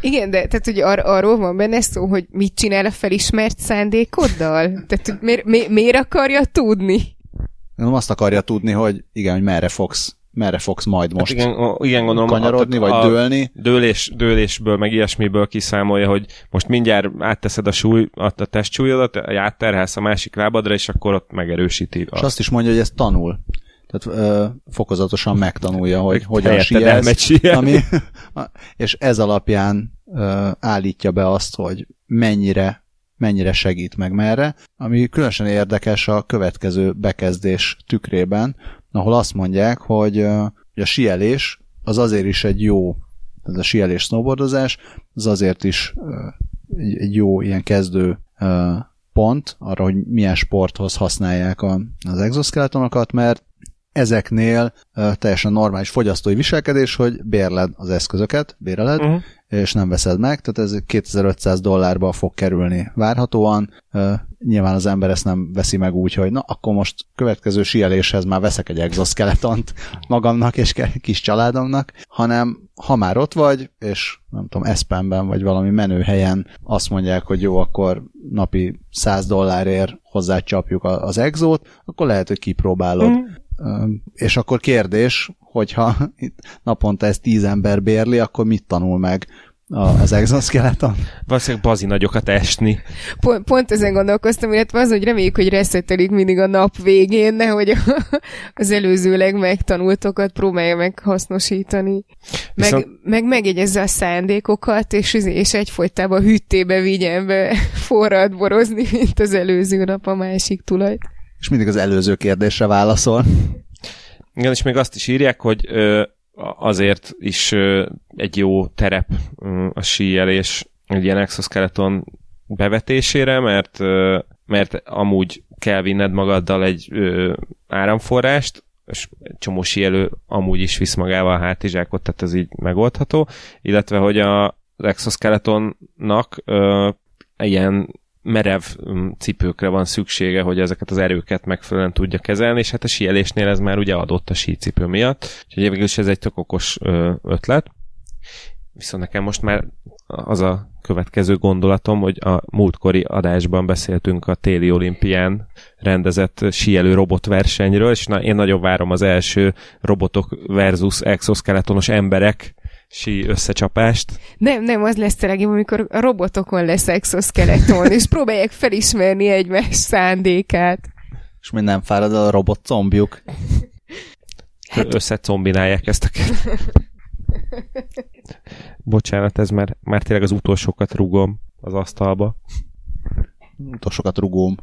Igen, de tehát hogy ar- arról van benne szó, hogy mit csinál a felismert szándékoddal? Tehát miért, mi- miért akarja tudni? Nem azt akarja tudni, hogy igen, hogy merre fogsz merre fogsz majd hát most hát igen, igen, gondolom, kanyarodni, vagy a dőlni. Dőlés, dőlésből, meg ilyesmiből kiszámolja, hogy most mindjárt átteszed a súly, a testsúlyodat, átterhelsz a másik lábadra, és akkor ott megerősíti. Azt. És azt is mondja, hogy ez tanul. Tehát ö, fokozatosan megtanulja, hogy hogyan sielsz. Ami, és ez alapján ö, állítja be azt, hogy mennyire mennyire segít meg merre, ami különösen érdekes a következő bekezdés tükrében, ahol azt mondják, hogy a sielés az azért is egy jó, ez a sielés snowboardozás, az azért is egy jó ilyen kezdő pont arra, hogy milyen sporthoz használják az exoskeletonokat, mert ezeknél teljesen normális fogyasztói viselkedés, hogy bérled az eszközöket, béreled, uh-huh és nem veszed meg, tehát ez 2500 dollárba fog kerülni várhatóan. Nyilván az ember ezt nem veszi meg úgy, hogy na, akkor most következő sieléshez már veszek egy exoskeletont magamnak és kis családomnak, hanem ha már ott vagy, és nem tudom, Espenben vagy valami menő helyen azt mondják, hogy jó, akkor napi 100 dollárért hozzácsapjuk az exót, akkor lehet, hogy kipróbálod. Mm. És akkor kérdés, hogyha itt naponta ez tíz ember bérli, akkor mit tanul meg az exoskeleton? Valószínűleg bazi nagyokat esni. Pont, pont ezen gondolkoztam, illetve az, hogy reméljük, hogy reszetelik mindig a nap végén, nehogy az előzőleg megtanultokat próbálja meg hasznosítani. Meg, Viszont... meg megjegyezze a szándékokat, és, és egyfolytában hűtébe vigyen be forrad borozni, mint az előző nap a másik tulajt. És mindig az előző kérdésre válaszol. Igen, és még azt is írják, hogy azért is egy jó terep a síjelés egy ilyen exoskeleton bevetésére, mert, mert amúgy kell vinned magaddal egy áramforrást, és csomó síelő amúgy is visz magával a hátizsákot, tehát ez így megoldható, illetve hogy a, az exoskeletonnak ö, ilyen merev mm, cipőkre van szüksége, hogy ezeket az erőket megfelelően tudja kezelni, és hát a síelésnél ez már ugye adott a sícipő miatt, úgyhogy végül is ez egy tök okos ötlet. Viszont nekem most már az a következő gondolatom, hogy a múltkori adásban beszéltünk a téli olimpián rendezett síelő robotversenyről, és na, én nagyon várom az első robotok versus exoskeletonos emberek sí összecsapást. Nem, nem, az lesz a legjobb, amikor a robotokon lesz exoskeleton, és próbálják felismerni egymás szándékát. És még nem fárad a robot combjuk. Hát... Összecombinálják ezt a Bocsánat, ez már, már tényleg az utolsókat rugom az asztalba. Utolsókat rugóm.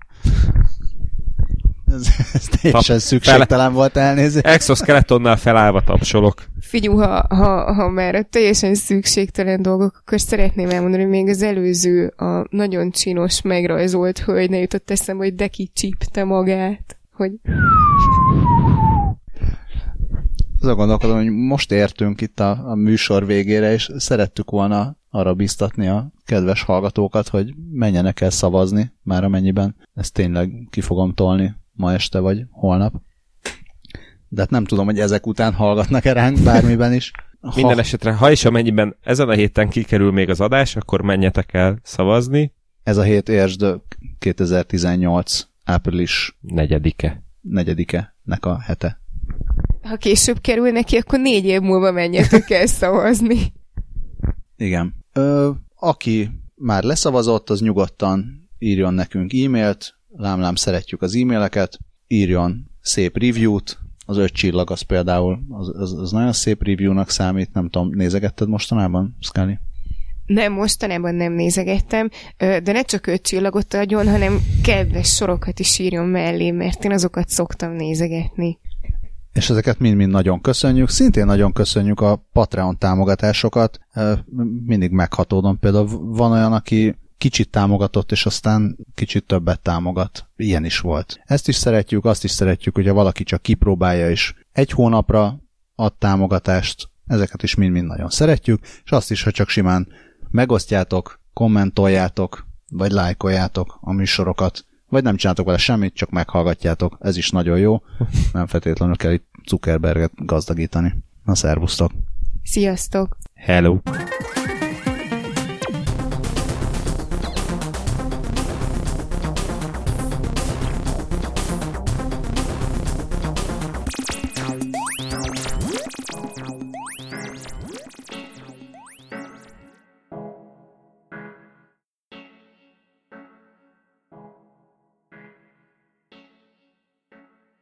Ez, ez teljesen szükségtelen volt elnézni. Exoskeletonnal felállva tapsolok. Figyú, ha, ha, ha már teljesen szükségtelen dolgok, akkor szeretném elmondani, hogy még az előző, a nagyon csinos, megrajzolt hölgy ne jutott eszembe, hogy Deki csípte magát. Hogy... Azon gondolkodom, hogy most értünk itt a, a műsor végére, és szerettük volna arra biztatni a kedves hallgatókat, hogy menjenek el szavazni, már amennyiben ezt tényleg ki fogom tolni ma este vagy holnap. De hát nem tudom, hogy ezek után hallgatnak-e ránk bármiben is. Ha... Minden esetre, ha és amennyiben ezen a héten kikerül még az adás, akkor menjetek el szavazni. Ez a hét értsd 2018 április negyedike. Negyedike nek a hete. Ha később kerül neki, akkor négy év múlva menjetek el szavazni. Igen. Ö, aki már leszavazott, az nyugodtan írjon nekünk e-mailt, lámlám szeretjük az e-maileket, írjon szép review-t, az öt csillag az például, az, az, az nagyon szép review-nak számít, nem tudom, nézegetted mostanában, Scully? Nem, mostanában nem nézegettem, de ne csak öt csillagot adjon, hanem kedves sorokat is írjon mellé, mert én azokat szoktam nézegetni. És ezeket mind-mind nagyon köszönjük. Szintén nagyon köszönjük a Patreon támogatásokat. Mindig meghatódom. Például van olyan, aki kicsit támogatott, és aztán kicsit többet támogat. Ilyen is volt. Ezt is szeretjük, azt is szeretjük, hogyha valaki csak kipróbálja, és egy hónapra ad támogatást, ezeket is mind-mind nagyon szeretjük, és azt is, ha csak simán megosztjátok, kommentoljátok, vagy lájkoljátok a műsorokat, vagy nem csináltok vele semmit, csak meghallgatjátok, ez is nagyon jó, nem feltétlenül kell itt Zuckerberget gazdagítani. Na, szervusztok! Sziasztok! Hello!